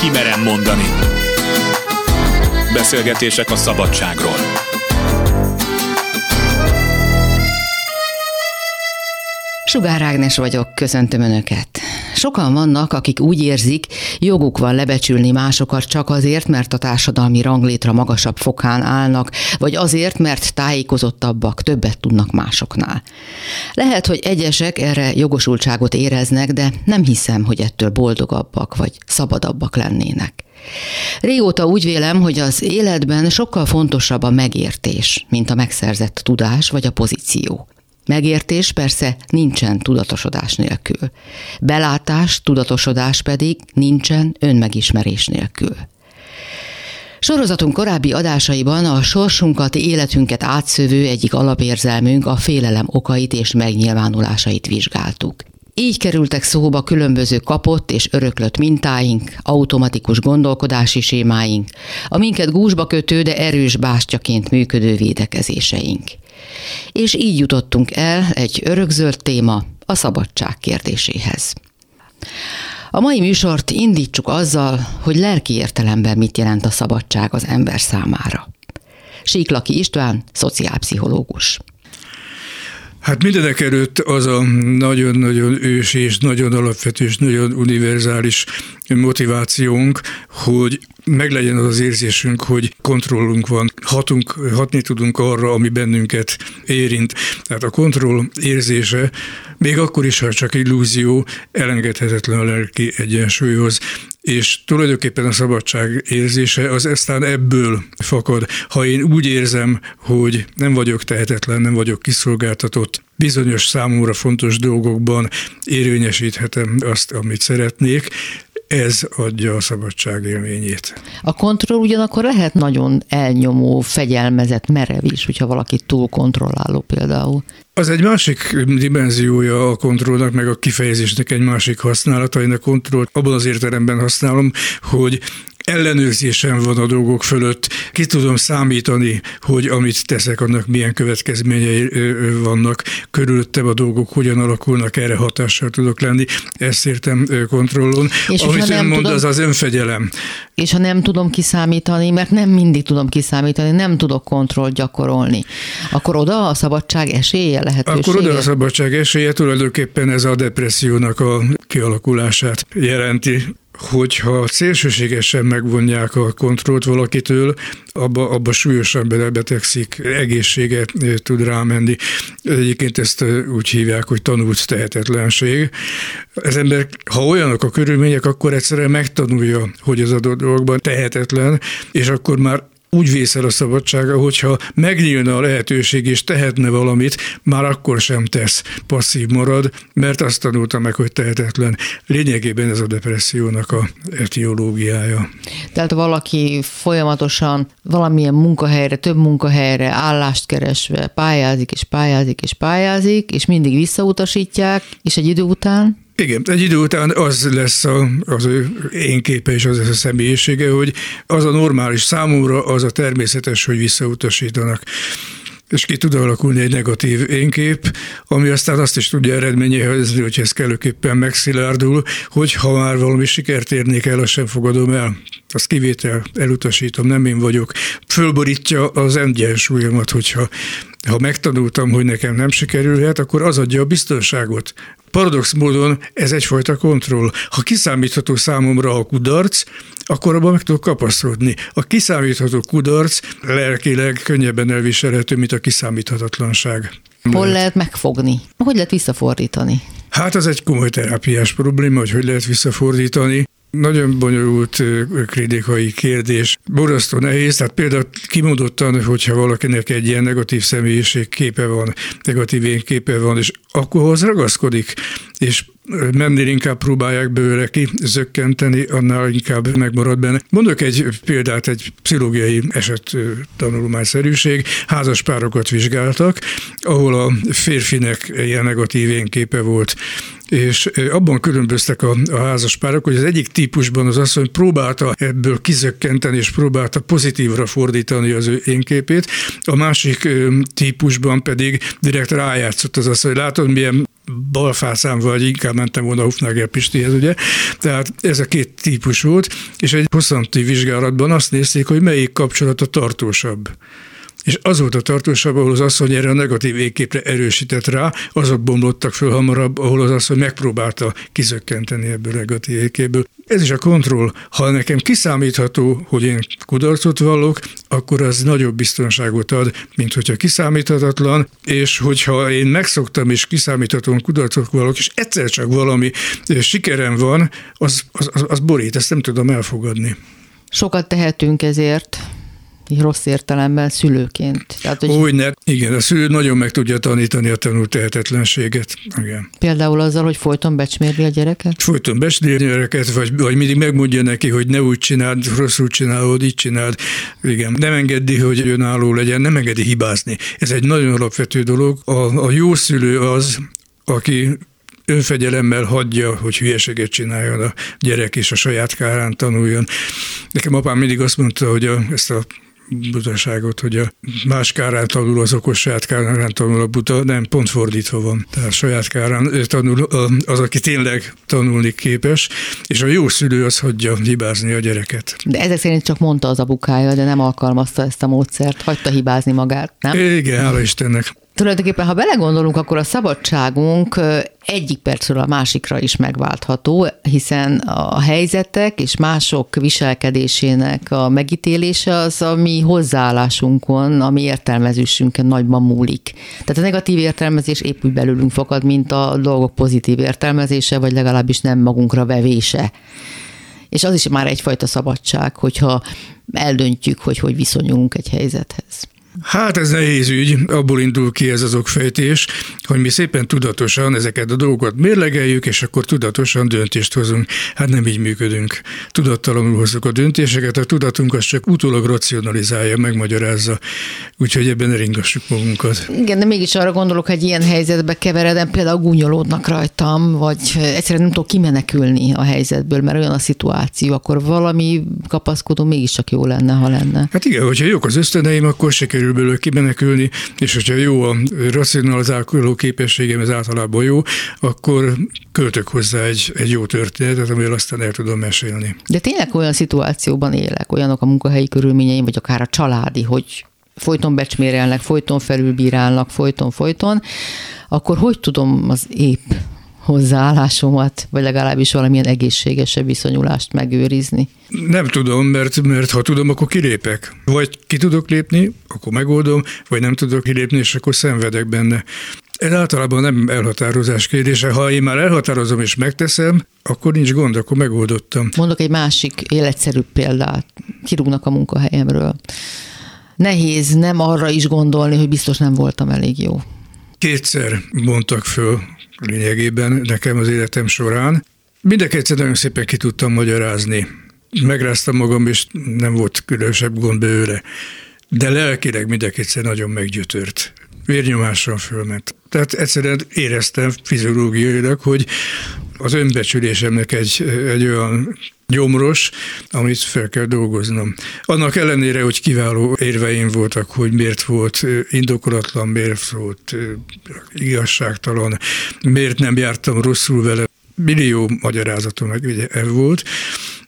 Kimerem mondani. Beszélgetések a szabadságról. Sugár Ágnes vagyok, köszöntöm Önöket. Sokan vannak, akik úgy érzik, joguk van lebecsülni másokat csak azért, mert a társadalmi ranglétra magasabb fokán állnak, vagy azért, mert tájékozottabbak, többet tudnak másoknál. Lehet, hogy egyesek erre jogosultságot éreznek, de nem hiszem, hogy ettől boldogabbak vagy szabadabbak lennének. Régóta úgy vélem, hogy az életben sokkal fontosabb a megértés, mint a megszerzett tudás vagy a pozíció. Megértés persze nincsen tudatosodás nélkül. Belátás, tudatosodás pedig nincsen önmegismerés nélkül. Sorozatunk korábbi adásaiban a sorsunkat, életünket átszövő egyik alapérzelmünk a félelem okait és megnyilvánulásait vizsgáltuk. Így kerültek szóba különböző kapott és öröklött mintáink, automatikus gondolkodási sémáink, a minket gúzsba kötő, de erős bástyaként működő védekezéseink. És így jutottunk el egy örökzöld téma, a szabadság kérdéséhez. A mai műsort indítsuk azzal, hogy lelki értelemben mit jelent a szabadság az ember számára. Síklaki István, szociálpszichológus. Hát mindenek előtt az a nagyon-nagyon ősi és nagyon alapvető és nagyon univerzális motivációnk, hogy meglegyen az az érzésünk, hogy kontrollunk van, hatunk, hatni tudunk arra, ami bennünket érint. Tehát a kontroll érzése, még akkor is, ha csak illúzió, elengedhetetlen a lelki egyensúlyhoz, és tulajdonképpen a szabadság érzése az aztán ebből fakad. Ha én úgy érzem, hogy nem vagyok tehetetlen, nem vagyok kiszolgáltatott, bizonyos számomra fontos dolgokban érvényesíthetem azt, amit szeretnék, ez adja a szabadság élményét. A kontroll ugyanakkor lehet nagyon elnyomó, fegyelmezett, merev is, hogyha valaki túl kontrolláló például. Az egy másik dimenziója a kontrollnak, meg a kifejezésnek egy másik használata. Én a kontrollt abban az értelemben használom, hogy ellenőrzésem van a dolgok fölött, ki tudom számítani, hogy amit teszek, annak milyen következményei vannak, körülöttem a dolgok hogyan alakulnak, erre hatással tudok lenni, ezt értem kontrollon. És amit ön mond, tudom, az az önfegyelem. És ha nem tudom kiszámítani, mert nem mindig tudom kiszámítani, nem tudok kontroll gyakorolni, akkor oda a szabadság esélye lehetősége? Akkor oda a szabadság esélye tulajdonképpen ez a depressziónak a kialakulását jelenti hogyha szélsőségesen megvonják a kontrollt valakitől, abba, abba súlyosan belebetegszik, egészséget tud rámenni. Egyébként ezt úgy hívják, hogy tanult tehetetlenség. Az ember, ha olyanok a körülmények, akkor egyszerűen megtanulja, hogy az adott dolgokban tehetetlen, és akkor már úgy vészel a szabadsága, hogyha megnyílna a lehetőség és tehetne valamit, már akkor sem tesz, passzív marad, mert azt tanulta meg, hogy tehetetlen. Lényegében ez a depressziónak a etiológiája. Tehát valaki folyamatosan valamilyen munkahelyre, több munkahelyre állást keresve pályázik és pályázik és pályázik, és mindig visszautasítják, és egy idő után igen, egy idő után az lesz a, az ő én képe és az lesz a személyisége, hogy az a normális számomra, az a természetes, hogy visszautasítanak és ki tud alakulni egy negatív énkép, ami aztán azt is tudja eredményezni, hogy ez kellőképpen megszilárdul, hogy ha már valami sikert érnék el, azt sem fogadom el. Az kivétel, elutasítom, nem én vagyok. Fölborítja az egyensúlyomat, hogyha ha megtanultam, hogy nekem nem sikerülhet, akkor az adja a biztonságot. Paradox módon ez egyfajta kontroll. Ha kiszámítható számomra a kudarc, akkor abban meg tudok kapaszkodni. A kiszámítható kudarc lelkileg könnyebben elviselhető, mint a kiszámíthatatlanság. Hol lehet, lehet megfogni? Hogy lehet visszafordítani? Hát az egy komoly terápiás probléma, hogy hogy lehet visszafordítani. Nagyon bonyolult kritikai kérdés, borzasztó nehéz, tehát például kimondottan, hogyha valakinek egy ilyen negatív személyiség képe van, negatív én képe van, és akkor hoz ragaszkodik, és mennél inkább próbálják belőle ki zökkenteni, annál inkább megmarad benne. Mondok egy példát, egy pszichológiai eset tanulmányszerűség. Házas párokat vizsgáltak, ahol a férfinek ilyen negatív én képe volt és abban különböztek a, a házaspárok, hogy az egyik típusban az asszony próbálta ebből kizökkenteni, és próbálta pozitívra fordítani az ő énképét, a másik típusban pedig direkt rájátszott az asszony, látod, milyen balfászám, vagy inkább mentem volna Hufnagel Pistihez, ugye. Tehát ez a két típus volt, és egy hosszanti vizsgálatban azt nézték, hogy melyik kapcsolat a tartósabb és az volt a tartósabb, ahol az asszony erre a negatív ékképre erősített rá, azok bomlottak föl hamarabb, ahol az asszony megpróbálta kizökkenteni ebből a negatív ékéből. Ez is a kontroll. Ha nekem kiszámítható, hogy én kudarcot vallok, akkor az nagyobb biztonságot ad, mint hogyha kiszámíthatatlan, és hogyha én megszoktam és kiszámíthatóan kudarcot vallok, és egyszer csak valami sikerem van, az, az, az borít, ezt nem tudom elfogadni. Sokat tehetünk ezért, rossz értelemben szülőként. Tehát, hogy Hogyne, igen, a szülő nagyon meg tudja tanítani a tanult tehetetlenséget. Igen. Például azzal, hogy folyton becsmérli a gyereket? Folyton becsmérli a gyereket, vagy, vagy mindig megmondja neki, hogy ne úgy csináld, rosszul csinálod, így csináld. Igen, nem engedi, hogy önálló legyen, nem engedi hibázni. Ez egy nagyon alapvető dolog. A, a jó szülő az, aki önfegyelemmel hagyja, hogy hülyeséget csináljon a gyerek, és a saját kárán tanuljon. Nekem apám mindig azt mondta, hogy a, ezt a butaságot, hogy a más kárán tanul az okos, saját kárán tanul a buta, nem, pont fordítva van. Tehát saját kárán tanul az, aki tényleg tanulni képes, és a jó szülő az hagyja hibázni a gyereket. De ezek szerint csak mondta az abukája, de nem alkalmazta ezt a módszert, hagyta hibázni magát, nem? Igen, hála Istennek. Tulajdonképpen, ha belegondolunk, akkor a szabadságunk egyik percről a másikra is megváltható, hiszen a helyzetek és mások viselkedésének a megítélése az a mi hozzáállásunkon, a mi értelmezésünkön nagyban múlik. Tehát a negatív értelmezés épp úgy belülünk fakad, mint a dolgok pozitív értelmezése, vagy legalábbis nem magunkra vevése. És az is már egyfajta szabadság, hogyha eldöntjük, hogy hogy viszonyulunk egy helyzethez. Hát ez nehéz ügy, abból indul ki ez az okfejtés, hogy mi szépen tudatosan ezeket a dolgokat mérlegeljük, és akkor tudatosan döntést hozunk. Hát nem így működünk. Tudattalanul hozzuk a döntéseket, a tudatunk az csak utólag racionalizálja, megmagyarázza, úgyhogy ebben ne ringassuk magunkat. Igen, de mégis arra gondolok, hogy ilyen helyzetbe keveredem, például gúnyolódnak rajtam, vagy egyszerűen nem tudok kimenekülni a helyzetből, mert olyan a szituáció, akkor valami kapaszkodó mégiscsak jó lenne, ha lenne. Hát igen, hogyha jók az ösztöneim, akkor sikerül sikerül belőle kimenekülni, és hogyha jó a racionalizáló képességem, ez általában jó, akkor költök hozzá egy, egy jó történetet, amivel aztán el tudom mesélni. De tényleg olyan szituációban élek, olyanok a munkahelyi körülményeim, vagy akár a családi, hogy folyton becsmérelnek, folyton felülbírálnak, folyton, folyton, akkor hogy tudom az épp hozzáállásomat, vagy legalábbis valamilyen egészségesebb viszonyulást megőrizni? Nem tudom, mert, mert ha tudom, akkor kilépek. Vagy ki tudok lépni, akkor megoldom, vagy nem tudok kilépni, és akkor szenvedek benne. Ez általában nem elhatározás kérdése. Ha én már elhatározom és megteszem, akkor nincs gond, akkor megoldottam. Mondok egy másik életszerű példát. Kirúgnak a munkahelyemről. Nehéz nem arra is gondolni, hogy biztos nem voltam elég jó. Kétszer mondtak föl lényegében nekem az életem során. Mindenkedszer nagyon szépen ki tudtam magyarázni. Megráztam magam, és nem volt különösebb gond belőle. De lelkileg mindenkedszer nagyon meggyötört. Vérnyomással fölment. Tehát egyszerűen éreztem fiziológiailag, hogy az önbecsülésemnek egy, egy olyan gyomros, amit fel kell dolgoznom. Annak ellenére, hogy kiváló érveim voltak, hogy miért volt indokolatlan, miért volt igazságtalan, miért nem jártam rosszul vele, millió magyarázatom meg ugye volt,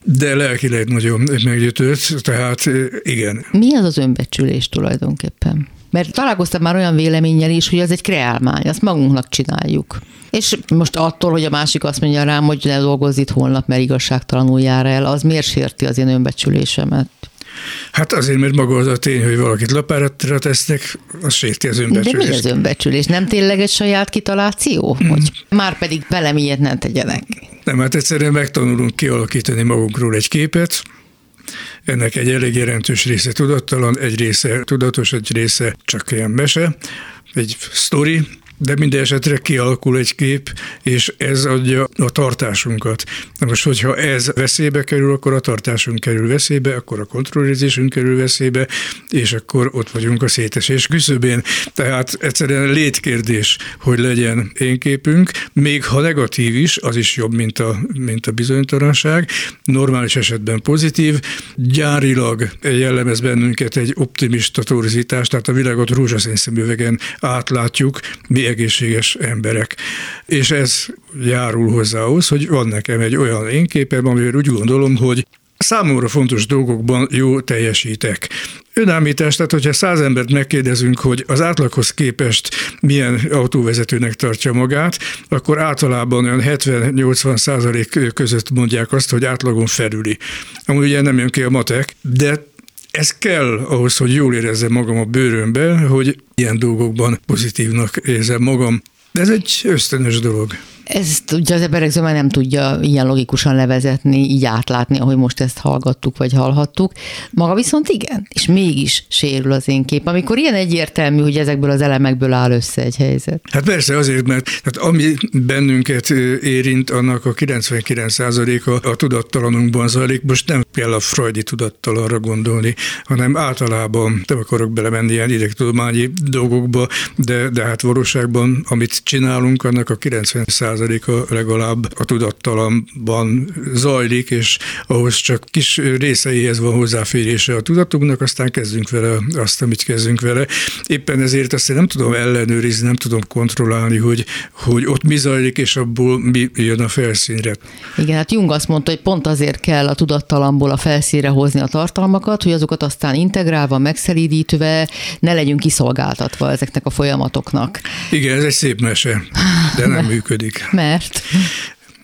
de lelkileg nagyon meggyötört, tehát igen. Mi az az önbecsülés tulajdonképpen? Mert találkoztam már olyan véleménnyel is, hogy ez egy kreálmány, azt magunknak csináljuk. És most attól, hogy a másik azt mondja rám, hogy ne dolgozz itt holnap, mert igazságtalanul jár el, az miért sérti az én önbecsülésemet? Hát azért, mert maga az a tény, hogy valakit lapára tesznek, az sérti az önbecsülést. De mi az önbecsülés? Nem tényleg egy saját kitaláció? Mm. Hogy már pedig velem ilyet nem tegyenek? Nem, hát egyszerűen megtanulunk kialakítani magunkról egy képet, ennek egy elég jelentős része tudattalan, egy része tudatos, egy része csak ilyen mese, egy sztori, de minden esetre kialakul egy kép, és ez adja a tartásunkat. Na most, hogyha ez veszélybe kerül, akkor a tartásunk kerül veszélybe, akkor a kontrollizésünk kerül veszélybe, és akkor ott vagyunk a szétesés küszöbén. Tehát egyszerűen létkérdés, hogy legyen én képünk, még ha negatív is, az is jobb, mint a, mint a bizonytalanság. Normális esetben pozitív, gyárilag jellemez bennünket egy optimista torzítás, tehát a világot rózsaszín szemüvegen átlátjuk, mi egészséges emberek. És ez járul hozzá ahhoz, hogy van nekem egy olyan énképem, amivel úgy gondolom, hogy Számomra fontos dolgokban jó teljesítek. Önállítás, tehát hogyha száz embert megkérdezünk, hogy az átlaghoz képest milyen autóvezetőnek tartja magát, akkor általában olyan 70-80 százalék között mondják azt, hogy átlagon felüli. Amúgy ugye nem jön ki a matek, de ez kell ahhoz, hogy jól érezzem magam a bőrömben, hogy ilyen dolgokban pozitívnak érzem magam. De ez egy ösztönös dolog. Ezt ugye az emberek zöme nem tudja ilyen logikusan levezetni, így átlátni, ahogy most ezt hallgattuk, vagy hallhattuk. Maga viszont igen, és mégis sérül az én kép, amikor ilyen egyértelmű, hogy ezekből az elemekből áll össze egy helyzet. Hát persze azért, mert tehát ami bennünket érint, annak a 99%-a a tudattalanunkban zajlik. Most nem kell a freudi tudattalanra gondolni, hanem általában nem akarok belemenni ilyen idegtudományi dolgokba, de, de hát valóságban, amit csinálunk, annak a 90 százaléka legalább a tudattalamban zajlik, és ahhoz csak kis részeihez van hozzáférése a tudatunknak, aztán kezdünk vele azt, amit kezdünk vele. Éppen ezért azt én nem tudom ellenőrizni, nem tudom kontrollálni, hogy, hogy ott mi zajlik, és abból mi jön a felszínre. Igen, hát Jung azt mondta, hogy pont azért kell a tudattalamból a felszínre hozni a tartalmakat, hogy azokat aztán integrálva, megszelídítve ne legyünk kiszolgáltatva ezeknek a folyamatoknak. Igen, ez egy szép mese, de nem működik. Mert?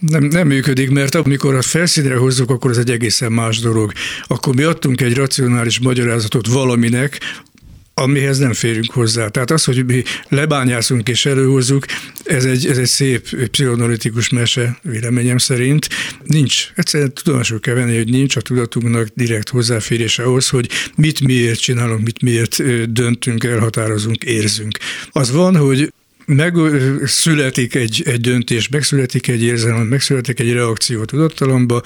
nem, nem működik, mert amikor a felszínre hozzuk, akkor ez egy egészen más dolog. Akkor mi adtunk egy racionális magyarázatot valaminek, amihez nem férünk hozzá. Tehát az, hogy mi lebányászunk és előhozzuk, ez egy, ez egy szép pszichonalitikus mese, véleményem szerint. Nincs. Egyszerűen tudomásul kell venni, hogy nincs a tudatunknak direkt hozzáférése ahhoz, hogy mit miért csinálunk, mit miért döntünk, elhatározunk, érzünk. Az van, hogy megszületik egy, egy döntés, megszületik egy érzelem, megszületik egy reakció a tudattalomba,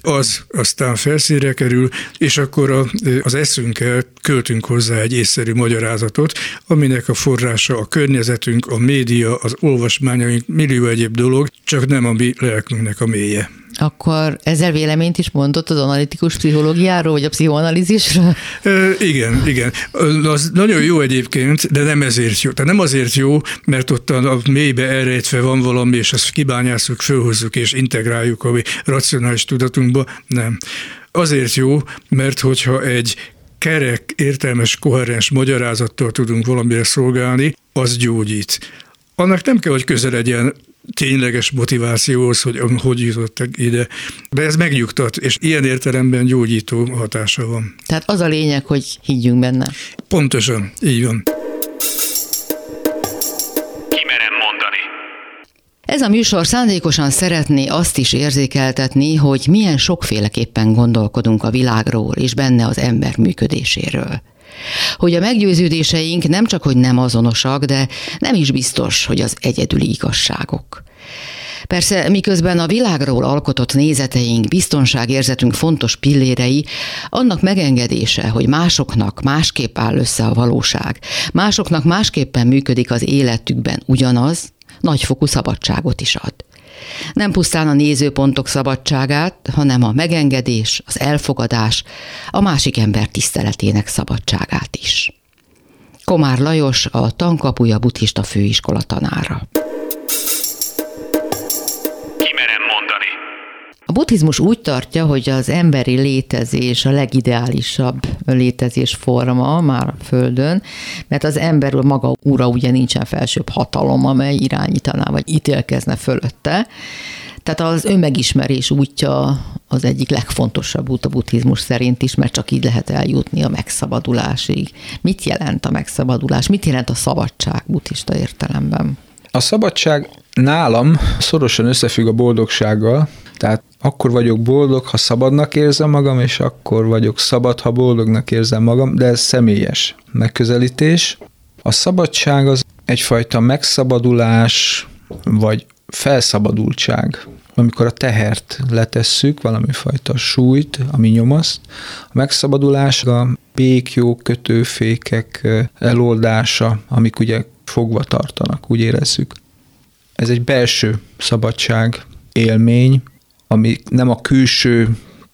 az aztán felszínre kerül, és akkor a, az eszünkkel költünk hozzá egy észszerű magyarázatot, aminek a forrása a környezetünk, a média, az olvasmányaink, millió egyéb dolog, csak nem a mi lelkünknek a mélye. Akkor ezzel véleményt is mondott az analitikus pszichológiáról, vagy a pszichoanalízisről? E, igen, igen. Az nagyon jó egyébként, de nem ezért jó. Tehát nem azért jó, mert ott a, mélybe elrejtve van valami, és azt kibányászunk, fölhozzuk és integráljuk a racionális tudatunkba. Nem. Azért jó, mert hogyha egy kerek, értelmes, koherens magyarázattal tudunk valamire szolgálni, az gyógyít. Annak nem kell, hogy közel legyen tényleges motivációhoz, hogy hogy jutottak ide. De ez megnyugtat, és ilyen értelemben gyógyító hatása van. Tehát az a lényeg, hogy higgyünk benne. Pontosan, így van. Ez a műsor szándékosan szeretné azt is érzékeltetni, hogy milyen sokféleképpen gondolkodunk a világról és benne az ember működéséről hogy a meggyőződéseink nem csak hogy nem azonosak, de nem is biztos, hogy az egyedüli igazságok. Persze, miközben a világról alkotott nézeteink, biztonságérzetünk fontos pillérei, annak megengedése, hogy másoknak másképp áll össze a valóság, másoknak másképpen működik az életükben ugyanaz, nagyfokú szabadságot is ad. Nem pusztán a nézőpontok szabadságát, hanem a megengedés, az elfogadás, a másik ember tiszteletének szabadságát is. Komár Lajos, a Tankapuja buddhista főiskola tanára. A buddhizmus úgy tartja, hogy az emberi létezés a legideálisabb létezés forma már a Földön, mert az ember maga ura ugye nincsen felsőbb hatalom, amely irányítaná vagy ítélkezne fölötte. Tehát az önmegismerés útja az egyik legfontosabb út a buddhizmus szerint is, mert csak így lehet eljutni a megszabadulásig. Mit jelent a megszabadulás? Mit jelent a szabadság buddhista értelemben? A szabadság nálam szorosan összefügg a boldogsággal, tehát akkor vagyok boldog, ha szabadnak érzem magam, és akkor vagyok szabad, ha boldognak érzem magam, de ez személyes megközelítés. A szabadság az egyfajta megszabadulás, vagy felszabadultság, amikor a tehert letesszük, valami fajta súlyt, ami nyomaszt. A megszabadulás a békjó kötőfékek eloldása, amik ugye fogva tartanak, úgy érezzük. Ez egy belső szabadság élmény, ami nem a külső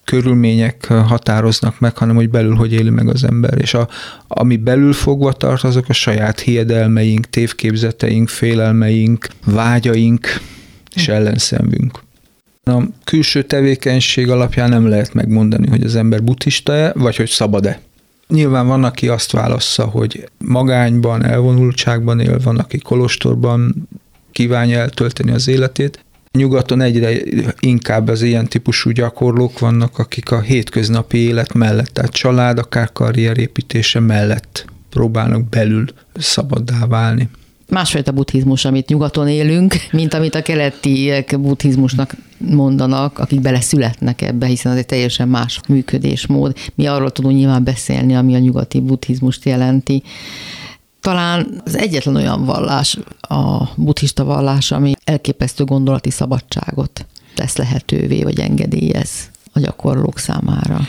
körülmények határoznak meg, hanem hogy belül hogy éli meg az ember. És a, ami belül fogva tart, azok a saját hiedelmeink, tévképzeteink, félelmeink, vágyaink és ellenszemünk. A külső tevékenység alapján nem lehet megmondani, hogy az ember buddhista-e, vagy hogy szabad-e. Nyilván van, aki azt válassza, hogy magányban, elvonultságban él, van, aki kolostorban kívánja eltölteni az életét. Nyugaton egyre inkább az ilyen típusú gyakorlók vannak, akik a hétköznapi élet mellett, tehát család, akár karrierépítése mellett próbálnak belül szabaddá válni másfajta buddhizmus, amit nyugaton élünk, mint amit a keletiek buddhizmusnak mondanak, akik beleszületnek ebbe, hiszen az egy teljesen más működésmód. Mi arról tudunk nyilván beszélni, ami a nyugati buddhizmust jelenti. Talán az egyetlen olyan vallás, a buddhista vallás, ami elképesztő gondolati szabadságot tesz lehetővé, vagy engedélyez a gyakorlók számára.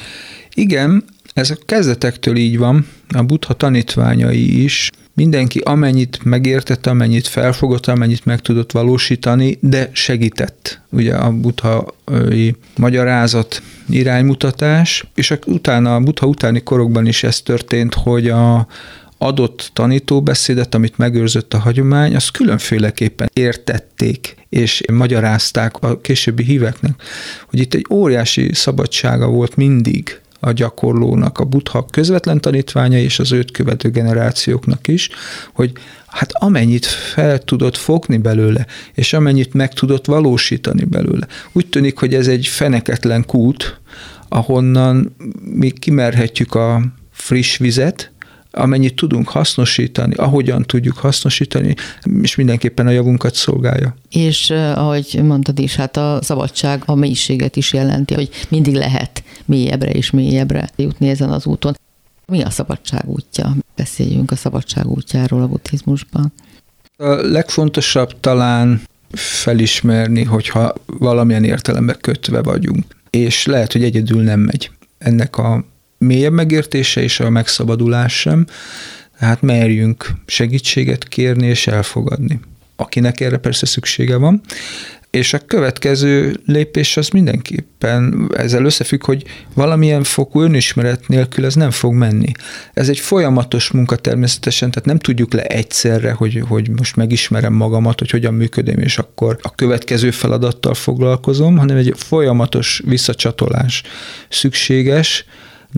Igen, ez a kezdetektől így van. A buddha tanítványai is mindenki amennyit megértette, amennyit felfogott, amennyit meg tudott valósítani, de segített. Ugye a buddhai magyarázat, iránymutatás, és utána, a buddha utáni korokban is ez történt, hogy a, adott tanítóbeszédet, amit megőrzött a hagyomány, azt különféleképpen értették és magyarázták a későbbi híveknek, hogy itt egy óriási szabadsága volt mindig a gyakorlónak, a buddha közvetlen tanítványa és az őt követő generációknak is, hogy hát amennyit fel tudott fogni belőle, és amennyit meg tudott valósítani belőle. Úgy tűnik, hogy ez egy feneketlen kút, ahonnan mi kimerhetjük a friss vizet, amennyit tudunk hasznosítani, ahogyan tudjuk hasznosítani, és mindenképpen a javunkat szolgálja. És ahogy mondtad is, hát a szabadság a mélységet is jelenti, hogy mindig lehet mélyebbre és mélyebbre jutni ezen az úton. Mi a szabadság útja? Beszéljünk a szabadság útjáról a buddhizmusban. A legfontosabb talán felismerni, hogyha valamilyen értelemben kötve vagyunk, és lehet, hogy egyedül nem megy. Ennek a mélyebb megértése és a megszabadulás sem, tehát merjünk segítséget kérni és elfogadni. Akinek erre persze szüksége van, és a következő lépés az mindenképpen ezzel összefügg, hogy valamilyen fokú önismeret nélkül ez nem fog menni. Ez egy folyamatos munka természetesen, tehát nem tudjuk le egyszerre, hogy, hogy most megismerem magamat, hogy hogyan működöm, és akkor a következő feladattal foglalkozom, hanem egy folyamatos visszacsatolás szükséges,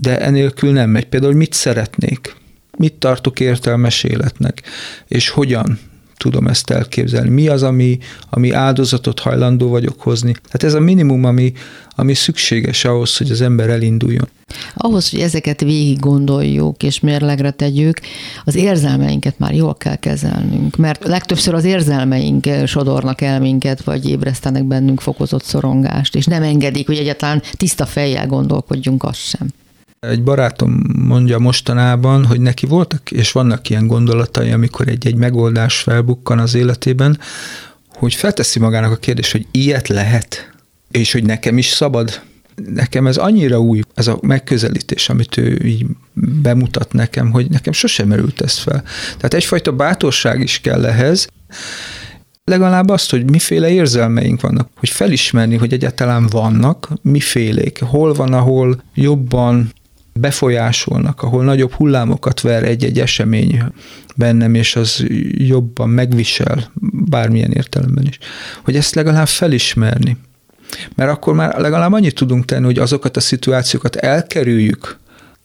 de enélkül nem megy. Például mit szeretnék, mit tartok értelmes életnek, és hogyan tudom ezt elképzelni. Mi az, ami, ami áldozatot hajlandó vagyok hozni. Tehát ez a minimum, ami, ami szükséges ahhoz, hogy az ember elinduljon. Ahhoz, hogy ezeket végig gondoljuk és mérlegre tegyük, az érzelmeinket már jól kell kezelnünk, mert legtöbbször az érzelmeink sodornak el minket, vagy ébresztenek bennünk fokozott szorongást, és nem engedik, hogy egyáltalán tiszta fejjel gondolkodjunk, azt sem. Egy barátom mondja mostanában, hogy neki voltak és vannak ilyen gondolatai, amikor egy-egy megoldás felbukkan az életében, hogy felteszi magának a kérdést, hogy ilyet lehet, és hogy nekem is szabad. Nekem ez annyira új, ez a megközelítés, amit ő így bemutat nekem, hogy nekem sosem merült ez fel. Tehát egyfajta bátorság is kell ehhez, legalább azt, hogy miféle érzelmeink vannak, hogy felismerni, hogy egyáltalán vannak, mifélék, hol van, ahol jobban befolyásolnak, ahol nagyobb hullámokat ver egy-egy esemény bennem, és az jobban megvisel, bármilyen értelemben is. Hogy ezt legalább felismerni. Mert akkor már legalább annyit tudunk tenni, hogy azokat a szituációkat elkerüljük,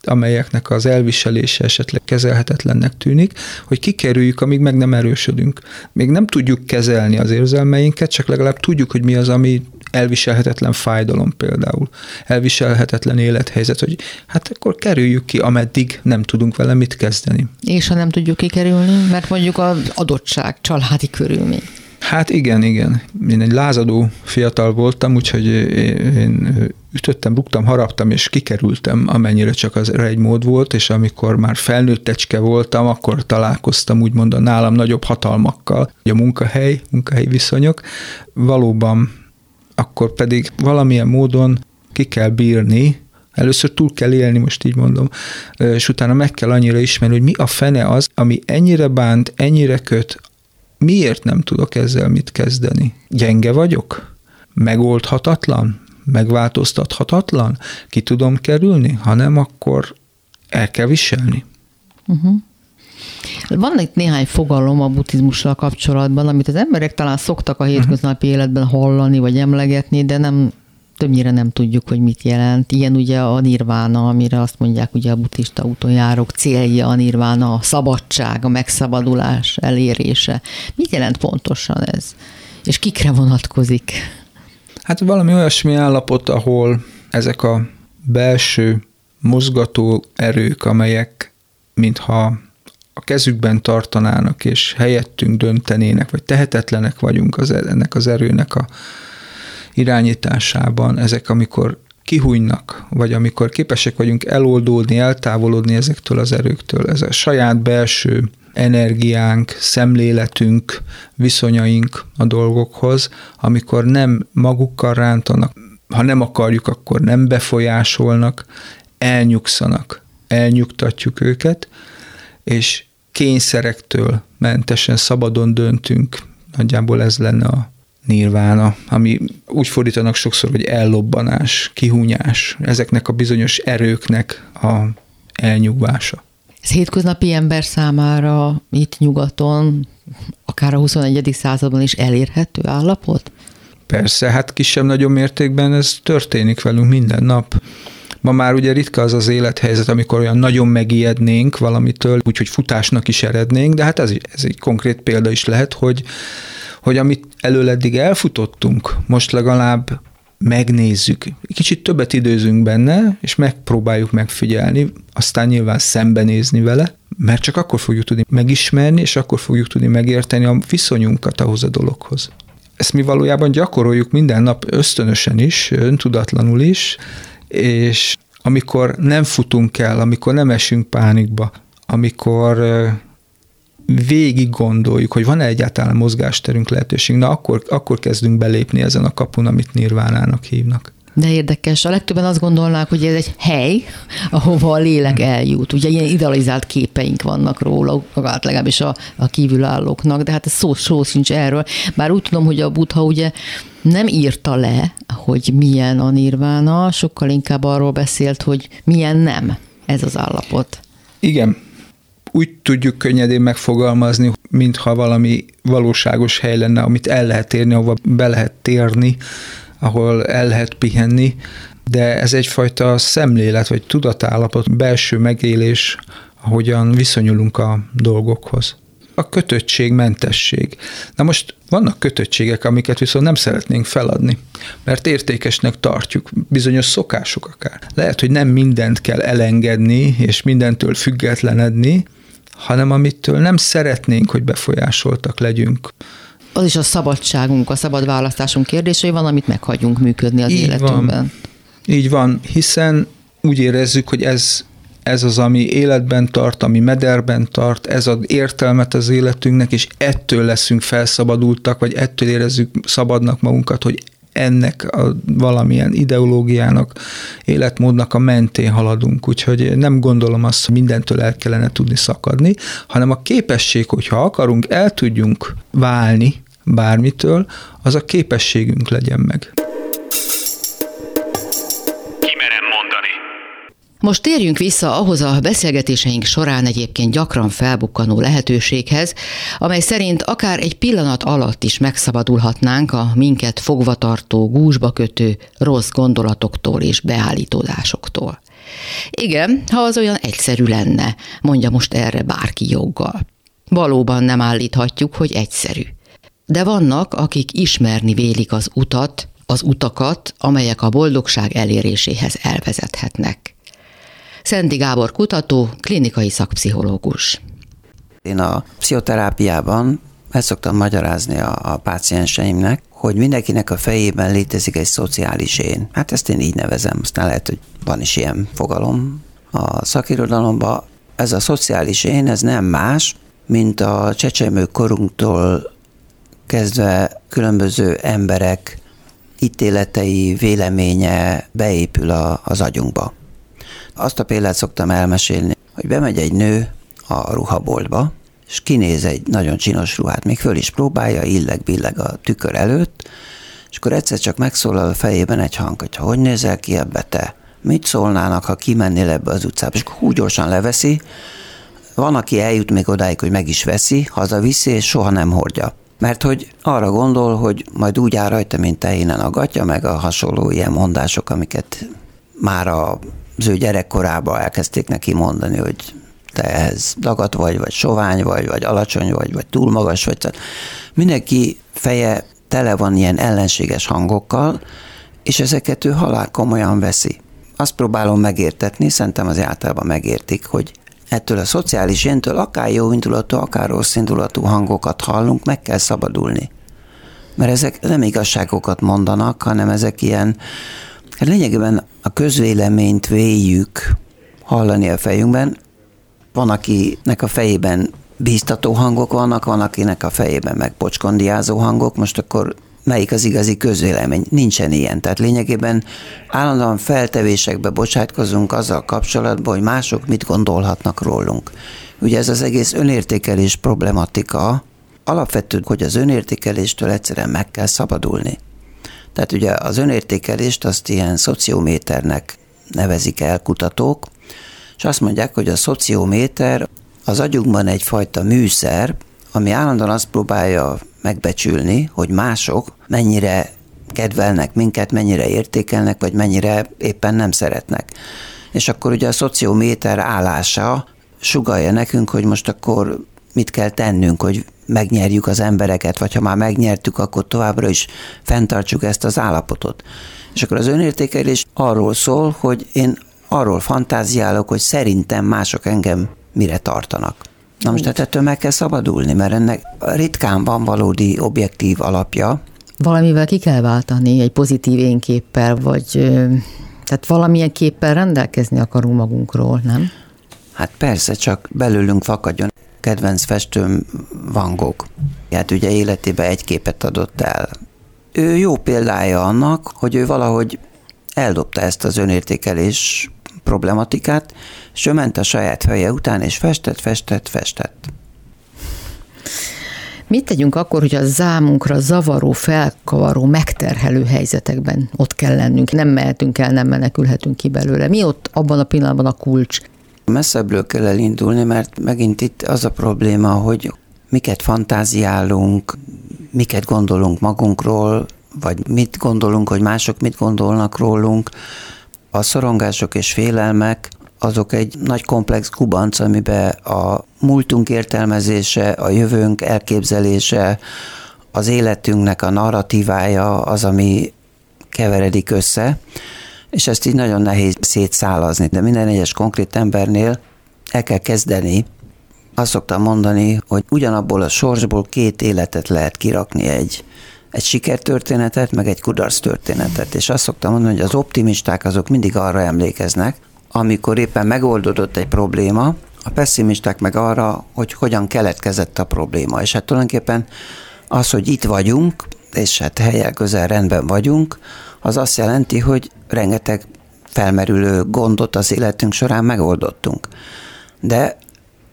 amelyeknek az elviselése esetleg kezelhetetlennek tűnik, hogy kikerüljük, amíg meg nem erősödünk. Még nem tudjuk kezelni az érzelmeinket, csak legalább tudjuk, hogy mi az, ami elviselhetetlen fájdalom például, elviselhetetlen élethelyzet, hogy hát akkor kerüljük ki, ameddig nem tudunk vele mit kezdeni. És ha nem tudjuk kikerülni, mert mondjuk az adottság, családi körülmény. Hát igen, igen. Én egy lázadó fiatal voltam, úgyhogy én ütöttem, rúgtam, haraptam, és kikerültem, amennyire csak az egy mód volt, és amikor már felnőttecske voltam, akkor találkoztam úgymond a nálam nagyobb hatalmakkal, a munkahely, munkahely viszonyok. Valóban akkor pedig valamilyen módon ki kell bírni, Először túl kell élni, most így mondom, és utána meg kell annyira ismerni, hogy mi a fene az, ami ennyire bánt, ennyire köt, miért nem tudok ezzel mit kezdeni? Gyenge vagyok? Megoldhatatlan? megváltoztathatatlan, ki tudom kerülni, hanem akkor el kell viselni. Uh-huh. Van itt néhány fogalom a buddhizmussal kapcsolatban, amit az emberek talán szoktak a hétköznapi uh-huh. életben hallani vagy emlegetni, de nem többnyire nem tudjuk, hogy mit jelent. Ilyen ugye a nirvána, amire azt mondják ugye a buddhista úton járok, célja a nirvána, a szabadság, a megszabadulás elérése. Mit jelent pontosan ez? És kikre vonatkozik? Hát valami olyasmi állapot, ahol ezek a belső mozgató erők, amelyek mintha a kezükben tartanának, és helyettünk döntenének, vagy tehetetlenek vagyunk az, ennek az erőnek a irányításában, ezek amikor kihújnak, vagy amikor képesek vagyunk eloldódni, eltávolodni ezektől az erőktől, ez a saját belső energiánk, szemléletünk, viszonyaink a dolgokhoz, amikor nem magukkal rántanak, ha nem akarjuk, akkor nem befolyásolnak, elnyugszanak, elnyugtatjuk őket, és kényszerektől mentesen, szabadon döntünk. Nagyjából ez lenne a nirvána, ami úgy fordítanak sokszor, hogy ellobbanás, kihúnyás, ezeknek a bizonyos erőknek a elnyugvása. Ez hétköznapi ember számára itt nyugaton, akár a 21. században is elérhető állapot? Persze, hát kisebb-nagyobb mértékben ez történik velünk minden nap. Ma már ugye ritka az az élethelyzet, amikor olyan nagyon megijednénk valamitől, úgyhogy futásnak is erednénk, de hát ez, ez egy konkrét példa is lehet, hogy, hogy amit előle eddig elfutottunk, most legalább megnézzük, kicsit többet időzünk benne, és megpróbáljuk megfigyelni, aztán nyilván szembenézni vele, mert csak akkor fogjuk tudni megismerni, és akkor fogjuk tudni megérteni a viszonyunkat ahhoz a dologhoz. Ezt mi valójában gyakoroljuk minden nap ösztönösen is, öntudatlanul is, és amikor nem futunk el, amikor nem esünk pánikba, amikor végig gondoljuk, hogy van-e egyáltalán mozgásterünk lehetőség, na akkor, akkor kezdünk belépni ezen a kapun, amit nirvánának hívnak. De érdekes, a legtöbben azt gondolnák, hogy ez egy hely, ahova a lélek eljut. Ugye ilyen idealizált képeink vannak róla, legalábbis a, a kívülállóknak, de hát ez szó, szó sincs erről. Bár úgy tudom, hogy a Buddha ugye nem írta le, hogy milyen a nirvána, sokkal inkább arról beszélt, hogy milyen nem ez az állapot. Igen, úgy tudjuk könnyedén megfogalmazni, mintha valami valóságos hely lenne, amit el lehet érni, ahova be lehet térni, ahol el lehet pihenni, de ez egyfajta szemlélet, vagy tudatállapot, belső megélés, ahogyan viszonyulunk a dolgokhoz. A kötöttségmentesség. Na most vannak kötöttségek, amiket viszont nem szeretnénk feladni, mert értékesnek tartjuk, bizonyos szokások akár. Lehet, hogy nem mindent kell elengedni, és mindentől függetlenedni, hanem amitől nem szeretnénk, hogy befolyásoltak legyünk. Az is a szabadságunk, a szabad választásunk kérdései van, amit meghagyunk működni az Így életünkben. Van. Így van, hiszen úgy érezzük, hogy ez, ez az, ami életben tart, ami mederben tart, ez ad értelmet az életünknek, és ettől leszünk felszabadultak, vagy ettől érezzük szabadnak magunkat, hogy ennek a valamilyen ideológiának, életmódnak a mentén haladunk, úgyhogy nem gondolom azt, hogy mindentől el kellene tudni szakadni, hanem a képesség, hogyha akarunk, el tudjunk válni bármitől, az a képességünk legyen meg. Most térjünk vissza ahhoz a beszélgetéseink során egyébként gyakran felbukkanó lehetőséghez, amely szerint akár egy pillanat alatt is megszabadulhatnánk a minket fogvatartó, gúzsba kötő rossz gondolatoktól és beállítódásoktól. Igen, ha az olyan egyszerű lenne, mondja most erre bárki joggal. Valóban nem állíthatjuk, hogy egyszerű. De vannak, akik ismerni vélik az utat, az utakat, amelyek a boldogság eléréséhez elvezethetnek. Szendi Gábor kutató, klinikai szakpszichológus. Én a pszichoterápiában ezt szoktam magyarázni a, a pácienseimnek, hogy mindenkinek a fejében létezik egy szociális én. Hát ezt én így nevezem, aztán lehet, hogy van is ilyen fogalom a szakirodalomban. Ez a szociális én, ez nem más, mint a csecsemő korunktól kezdve különböző emberek ítéletei, véleménye beépül a, az agyunkba. Azt a példát szoktam elmesélni, hogy bemegy egy nő a ruhaboltba, és kinéz egy nagyon csinos ruhát, még föl is próbálja, illeg-billeg a tükör előtt, és akkor egyszer csak megszólal a fejében egy hang, hogy hogy nézel ki ebbe te? Mit szólnának, ha kimennél ebbe az utcába? És akkor úgy gyorsan leveszi, van, aki eljut még odáig, hogy meg is veszi, hazaviszi, és soha nem hordja. Mert hogy arra gondol, hogy majd úgy áll rajta, mint tehénen a gatya, meg a hasonló ilyen mondások, amiket már az ő gyerekkorában elkezdték neki mondani, hogy te ehhez dagat vagy, vagy sovány vagy, vagy alacsony vagy, vagy túl magas vagy. Tehát mindenki feje tele van ilyen ellenséges hangokkal, és ezeket ő halál komolyan veszi. Azt próbálom megértetni, szerintem az általában megértik, hogy ettől a szociális éntől akár jó indulatú, akár rossz indulatú hangokat hallunk, meg kell szabadulni. Mert ezek nem igazságokat mondanak, hanem ezek ilyen, hát lényegében a közvéleményt véljük hallani a fejünkben. Van, akinek a fejében bíztató hangok vannak, van, akinek a fejében meg pocskondiázó hangok, most akkor melyik az igazi közvélemény. Nincsen ilyen. Tehát lényegében állandóan feltevésekbe bocsátkozunk azzal kapcsolatban, hogy mások mit gondolhatnak rólunk. Ugye ez az egész önértékelés problematika, alapvető, hogy az önértékeléstől egyszerűen meg kell szabadulni. Tehát ugye az önértékelést azt ilyen szociométernek nevezik el kutatók, és azt mondják, hogy a szociométer az agyunkban egyfajta műszer, ami állandóan azt próbálja megbecsülni, hogy mások mennyire kedvelnek minket, mennyire értékelnek, vagy mennyire éppen nem szeretnek. És akkor ugye a szociométer állása sugalja nekünk, hogy most akkor mit kell tennünk, hogy megnyerjük az embereket, vagy ha már megnyertük, akkor továbbra is fenntartsuk ezt az állapotot. És akkor az önértékelés arról szól, hogy én arról fantáziálok, hogy szerintem mások engem mire tartanak. Na most tehát ettől meg kell szabadulni, mert ennek ritkán van valódi objektív alapja. Valamivel ki kell váltani, egy pozitív énképpel, vagy tehát valamilyen képpel rendelkezni akarunk magunkról, nem? Hát persze, csak belőlünk fakadjon. Kedvenc festőm Van Gogh. Hát ugye életében egy képet adott el. Ő jó példája annak, hogy ő valahogy eldobta ezt az önértékelés problematikát, és ő ment a saját feje után, és festett, festett, festett. Mit tegyünk akkor, hogy a zámunkra zavaró, felkavaró, megterhelő helyzetekben ott kell lennünk? Nem mehetünk el, nem menekülhetünk ki belőle. Mi ott abban a pillanatban a kulcs? Messzebbről kell elindulni, mert megint itt az a probléma, hogy miket fantáziálunk, miket gondolunk magunkról, vagy mit gondolunk, hogy mások mit gondolnak rólunk. A szorongások és félelmek azok egy nagy komplex kubanc, amiben a múltunk értelmezése, a jövőnk elképzelése, az életünknek a narratívája az, ami keveredik össze, és ezt így nagyon nehéz szétszálazni. De minden egyes konkrét embernél el kell kezdeni. Azt szoktam mondani, hogy ugyanabból a sorsból két életet lehet kirakni egy, egy sikertörténetet, meg egy kudarc történetet. És azt szoktam mondani, hogy az optimisták azok mindig arra emlékeznek, amikor éppen megoldódott egy probléma, a pessimisták meg arra, hogy hogyan keletkezett a probléma. És hát tulajdonképpen az, hogy itt vagyunk, és hát helyel közel rendben vagyunk, az azt jelenti, hogy rengeteg felmerülő gondot az életünk során megoldottunk. De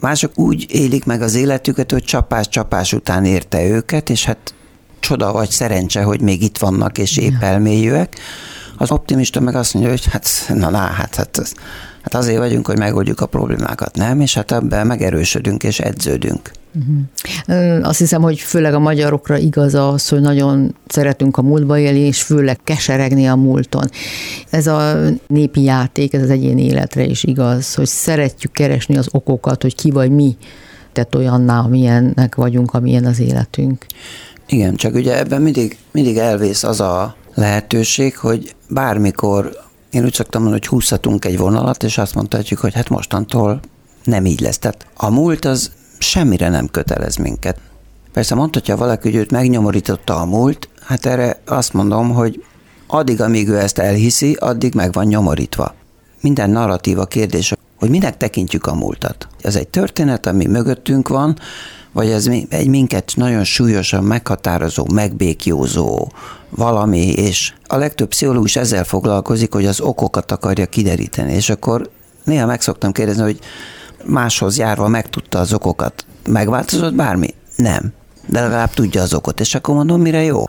mások úgy élik meg az életüket, hogy csapás-csapás után érte őket, és hát csoda vagy szerencse, hogy még itt vannak, és épp elmélyűek. Az optimista meg azt mondja, hogy hát na, na hát, hát, hát azért vagyunk, hogy megoldjuk a problémákat, nem? És hát ebben megerősödünk és edződünk. Uh-huh. Azt hiszem, hogy főleg a magyarokra igaz az, hogy nagyon szeretünk a múltba élni, és főleg keseregni a múlton. Ez a népi játék, ez az egyéni életre is igaz, hogy szeretjük keresni az okokat, hogy ki vagy mi tett olyanná, amilyennek vagyunk, amilyen az életünk. Igen, csak ugye ebben mindig, mindig elvész az a lehetőség, hogy bármikor, én úgy szoktam mondani, hogy húzhatunk egy vonalat, és azt mondhatjuk, hogy hát mostantól nem így lesz. Tehát a múlt az semmire nem kötelez minket. Persze mondhatja valaki, hogy őt megnyomorította a múlt, hát erre azt mondom, hogy addig, amíg ő ezt elhiszi, addig meg van nyomorítva. Minden narratíva kérdés, hogy minek tekintjük a múltat. Ez egy történet, ami mögöttünk van, vagy ez egy minket nagyon súlyosan meghatározó, megbékjózó valami, és a legtöbb pszichológus ezzel foglalkozik, hogy az okokat akarja kideríteni, és akkor néha meg szoktam kérdezni, hogy máshoz járva megtudta az okokat. Megváltozott bármi? Nem. De legalább tudja az okot, és akkor mondom, mire jó?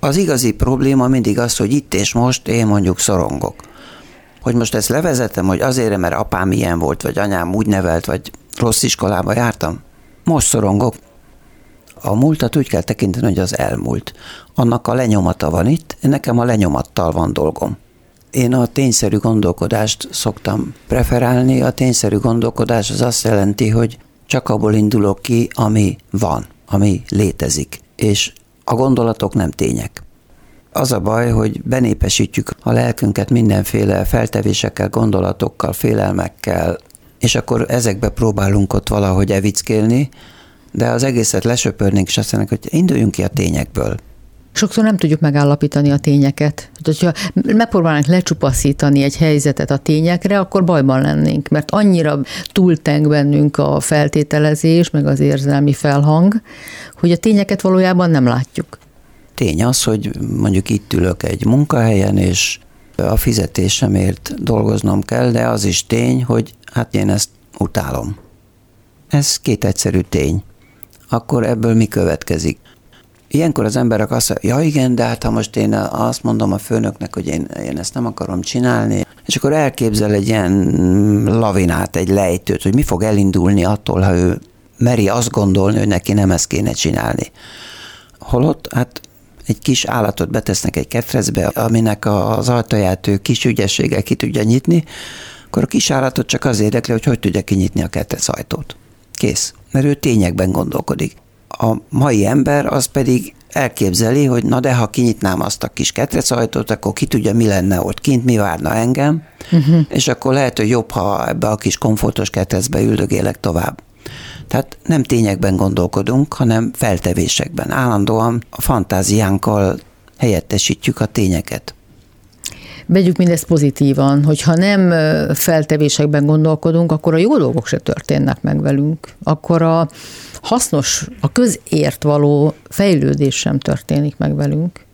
Az igazi probléma mindig az, hogy itt és most én mondjuk szorongok. Hogy most ezt levezetem, hogy azért, mert apám ilyen volt, vagy anyám úgy nevelt, vagy rossz iskolába jártam. Most szorongok. A múltat úgy kell tekinteni, hogy az elmúlt. Annak a lenyomata van itt, nekem a lenyomattal van dolgom. Én a tényszerű gondolkodást szoktam preferálni. A tényszerű gondolkodás az azt jelenti, hogy csak abból indulok ki, ami van, ami létezik. És a gondolatok nem tények. Az a baj, hogy benépesítjük a lelkünket mindenféle feltevésekkel, gondolatokkal, félelmekkel, és akkor ezekbe próbálunk ott valahogy evickélni, de az egészet lesöpörnénk, és azt mondjuk, hogy induljunk ki a tényekből. Sokszor nem tudjuk megállapítani a tényeket. Ha megpróbálnánk lecsupaszítani egy helyzetet a tényekre, akkor bajban lennénk, mert annyira túlteng bennünk a feltételezés, meg az érzelmi felhang, hogy a tényeket valójában nem látjuk. Tény az, hogy mondjuk itt ülök egy munkahelyen, és a fizetésemért dolgoznom kell, de az is tény, hogy hát én ezt utálom. Ez két egyszerű tény. Akkor ebből mi következik? Ilyenkor az emberek azt mondják, ja igen, de hát ha most én azt mondom a főnöknek, hogy én, én ezt nem akarom csinálni, és akkor elképzel egy ilyen lavinát, egy lejtőt, hogy mi fog elindulni attól, ha ő meri azt gondolni, hogy neki nem ezt kéne csinálni. Holott, hát egy kis állatot betesznek egy ketrecbe, aminek az ajtaját ő kis ügyességgel ki tudja nyitni, akkor a kis állatot csak az érdekli, hogy hogy tudja kinyitni a ketrec ajtót. Kész. Mert ő tényekben gondolkodik. A mai ember az pedig elképzeli, hogy na de ha kinyitnám azt a kis ketrecajtót, akkor ki tudja, mi lenne ott kint, mi várna engem, uh-huh. és akkor lehet, hogy jobb, ha ebbe a kis komfortos ketrecbe üldögélek tovább. Tehát nem tényekben gondolkodunk, hanem feltevésekben. Állandóan a fantáziánkkal helyettesítjük a tényeket. Vegyük mindezt pozitívan, hogyha nem feltevésekben gondolkodunk, akkor a jó dolgok se történnek meg velünk. Akkor a hasznos, a közért való fejlődés sem történik meg velünk.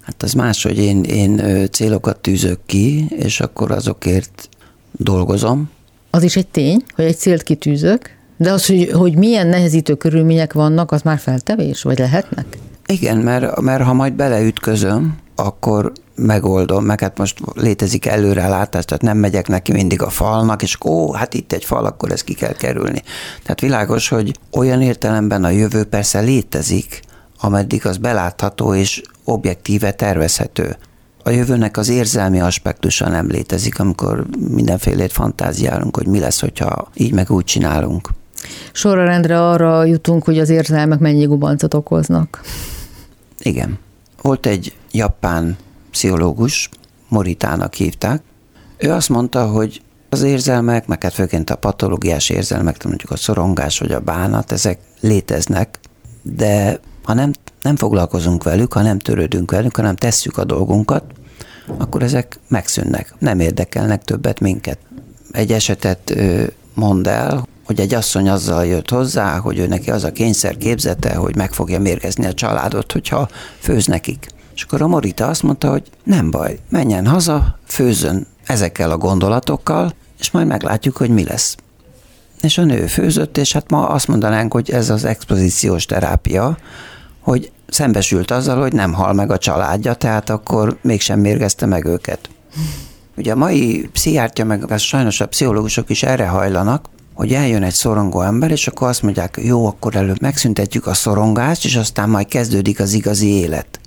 Hát az más, hogy én, én célokat tűzök ki, és akkor azokért dolgozom. Az is egy tény, hogy egy célt kitűzök, de az, hogy, hogy milyen nehezítő körülmények vannak, az már feltevés, vagy lehetnek? Igen, mert, mert ha majd beleütközöm, akkor megoldom, meg hát most létezik előrelátás, tehát nem megyek neki mindig a falnak, és ó, hát itt egy fal, akkor ezt ki kell kerülni. Tehát világos, hogy olyan értelemben a jövő persze létezik, ameddig az belátható és objektíve tervezhető. A jövőnek az érzelmi aspektusa nem létezik, amikor mindenfélét fantáziálunk, hogy mi lesz, hogyha így meg úgy csinálunk. Sorra rendre arra jutunk, hogy az érzelmek mennyi gubancot okoznak. Igen. Volt egy japán pszichológus, Moritának hívták. Ő azt mondta, hogy az érzelmek, meg hát főként a patológiás érzelmek, mondjuk a szorongás vagy a bánat, ezek léteznek, de ha nem, nem foglalkozunk velük, ha nem törődünk velük, hanem tesszük a dolgunkat, akkor ezek megszűnnek, nem érdekelnek többet minket. Egy esetet mond el, hogy egy asszony azzal jött hozzá, hogy ő neki az a kényszer képzete, hogy meg fogja mérgezni a családot, hogyha főz nekik. És akkor a Morita azt mondta, hogy nem baj, menjen haza, főzön ezekkel a gondolatokkal, és majd meglátjuk, hogy mi lesz. És a nő főzött, és hát ma azt mondanánk, hogy ez az expozíciós terápia, hogy szembesült azzal, hogy nem hal meg a családja, tehát akkor mégsem mérgezte meg őket. Ugye a mai pszichiátrja, meg a sajnos a pszichológusok is erre hajlanak, hogy eljön egy szorongó ember, és akkor azt mondják, jó, akkor előbb megszüntetjük a szorongást, és aztán majd kezdődik az igazi élet.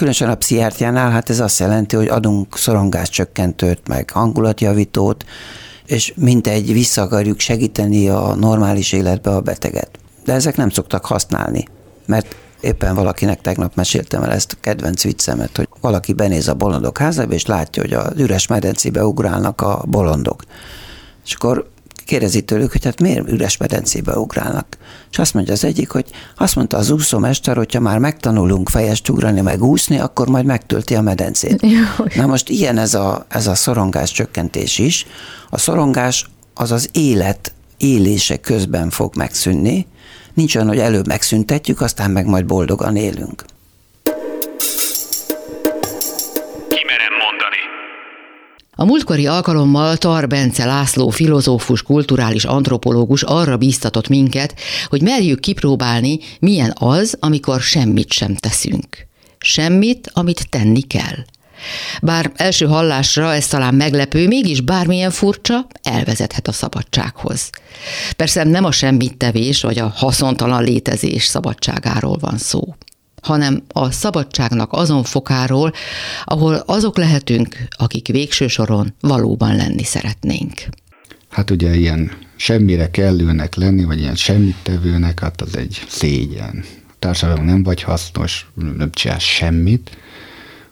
Különösen a pszichiátriánál, hát ez azt jelenti, hogy adunk szorongáscsökkentőt, meg hangulatjavítót, és mint egy vissza akarjuk segíteni a normális életbe a beteget. De ezek nem szoktak használni, mert éppen valakinek tegnap meséltem el ezt a kedvenc viccemet, hogy valaki benéz a bolondok házába, és látja, hogy az üres medencébe ugrálnak a bolondok. És akkor kérdezi tőlük, hogy hát miért üres medencébe ugrálnak. És azt mondja az egyik, hogy azt mondta az úszómester, hogyha már megtanulunk fejest ugrani, meg úszni, akkor majd megtölti a medencét. Jó. Na most ilyen ez a, ez a szorongás csökkentés is. A szorongás az az élet élése közben fog megszűnni. Nincs olyan, hogy előbb megszüntetjük, aztán meg majd boldogan élünk. A múltkori alkalommal Tar Bence László filozófus, kulturális antropológus arra bíztatott minket, hogy merjük kipróbálni, milyen az, amikor semmit sem teszünk. Semmit, amit tenni kell. Bár első hallásra ez talán meglepő, mégis bármilyen furcsa, elvezethet a szabadsághoz. Persze nem a semmit tevés vagy a haszontalan létezés szabadságáról van szó hanem a szabadságnak azon fokáról, ahol azok lehetünk, akik végső soron valóban lenni szeretnénk. Hát ugye ilyen semmire kellőnek lenni, vagy ilyen semmit tevőnek, hát az egy szégyen. A társadalom nem vagy hasznos, nem csinál semmit,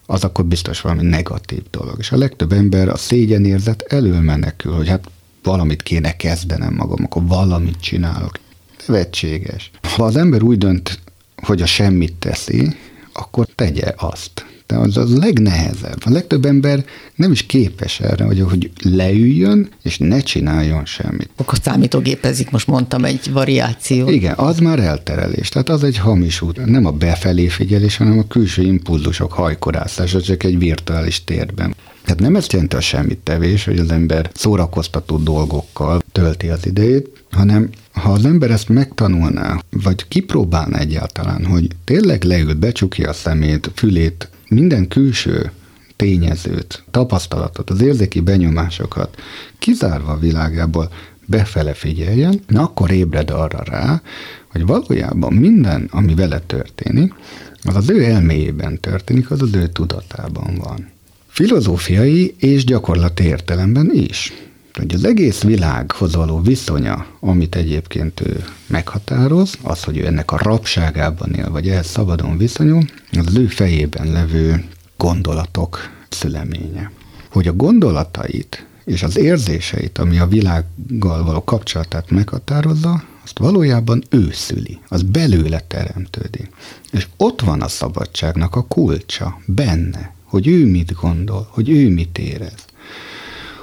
az akkor biztos valami negatív dolog. És a legtöbb ember a szégyenérzet elől menekül, hogy hát valamit kéne kezdenem magam, akkor valamit csinálok. Nevetséges. Ha az ember úgy dönt, hogy a semmit teszi, akkor tegye azt. De az a legnehezebb. A legtöbb ember nem is képes erre, hogy, hogy leüljön, és ne csináljon semmit. Akkor számítógépezik, most mondtam egy variáció. Igen, az már elterelés. Tehát az egy hamis út. Nem a befelé figyelés, hanem a külső impulzusok hajkorászása, csak egy virtuális térben. Tehát nem ezt jelenti a semmit tevés, hogy az ember szórakoztató dolgokkal tölti az idejét, hanem ha az ember ezt megtanulná, vagy kipróbálná egyáltalán, hogy tényleg leül, becsukja a szemét, fülét, minden külső tényezőt, tapasztalatot, az érzéki benyomásokat kizárva a világából befele figyeljen, na akkor ébred arra rá, hogy valójában minden, ami vele történik, az az ő elméjében történik, az az ő tudatában van. Filozófiai és gyakorlati értelemben is hogy az egész világhoz való viszonya, amit egyébként ő meghatároz, az, hogy ő ennek a rabságában él, vagy ehhez szabadon viszonyul, az, ő fejében levő gondolatok szüleménye. Hogy a gondolatait és az érzéseit, ami a világgal való kapcsolatát meghatározza, azt valójában ő szüli, az belőle teremtődik. És ott van a szabadságnak a kulcsa, benne, hogy ő mit gondol, hogy ő mit érez.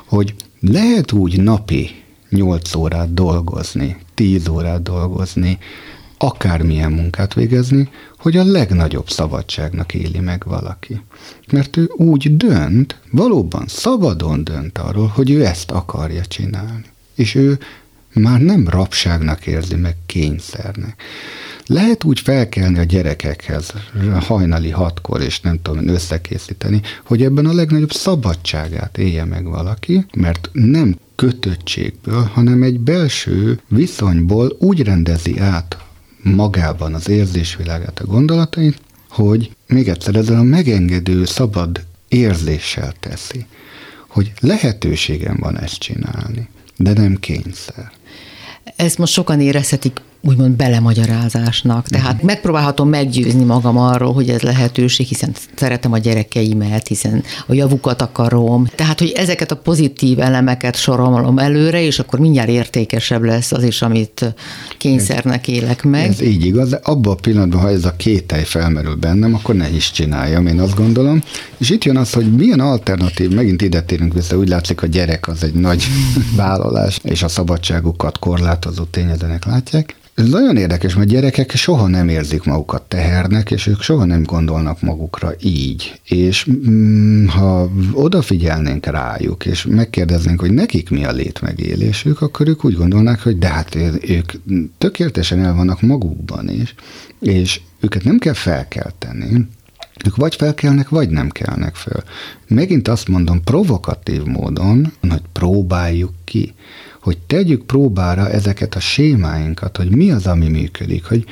Hogy lehet úgy napi 8 órát dolgozni, 10 órát dolgozni, akármilyen munkát végezni, hogy a legnagyobb szabadságnak éli meg valaki. Mert ő úgy dönt, valóban szabadon dönt arról, hogy ő ezt akarja csinálni. És ő már nem rabságnak érzi meg kényszernek. Lehet úgy felkelni a gyerekekhez hajnali hatkor, és nem tudom összekészíteni, hogy ebben a legnagyobb szabadságát élje meg valaki, mert nem kötöttségből, hanem egy belső viszonyból úgy rendezi át magában az érzésvilágát, a gondolatait, hogy még egyszer ezzel a megengedő, szabad érzéssel teszi, hogy lehetőségem van ezt csinálni, de nem kényszer. Ezt most sokan érezhetik úgymond belemagyarázásnak. Tehát mm. megpróbálhatom meggyőzni magam arról, hogy ez lehetőség, hiszen szeretem a gyerekeimet, hiszen a javukat akarom. Tehát, hogy ezeket a pozitív elemeket sorolom előre, és akkor mindjárt értékesebb lesz az is, amit kényszernek élek meg. Ez így igaz, de abban a pillanatban, ha ez a kételj felmerül bennem, akkor ne is csináljam, én azt gondolom. És itt jön az, hogy milyen alternatív, megint ide térünk vissza, úgy látszik, a gyerek az egy nagy vállalás, és a szabadságukat korlátozó tényezőnek látják. Ez nagyon érdekes, mert gyerekek soha nem érzik magukat tehernek, és ők soha nem gondolnak magukra így. És mm, ha odafigyelnénk rájuk, és megkérdeznénk, hogy nekik mi a létmegélésük, akkor ők úgy gondolnák, hogy de hát ők tökéletesen el vannak magukban is, és őket nem kell felkelteni, ők vagy felkelnek, vagy nem kelnek föl. Megint azt mondom provokatív módon, hogy próbáljuk ki hogy tegyük próbára ezeket a sémáinkat, hogy mi az, ami működik, hogy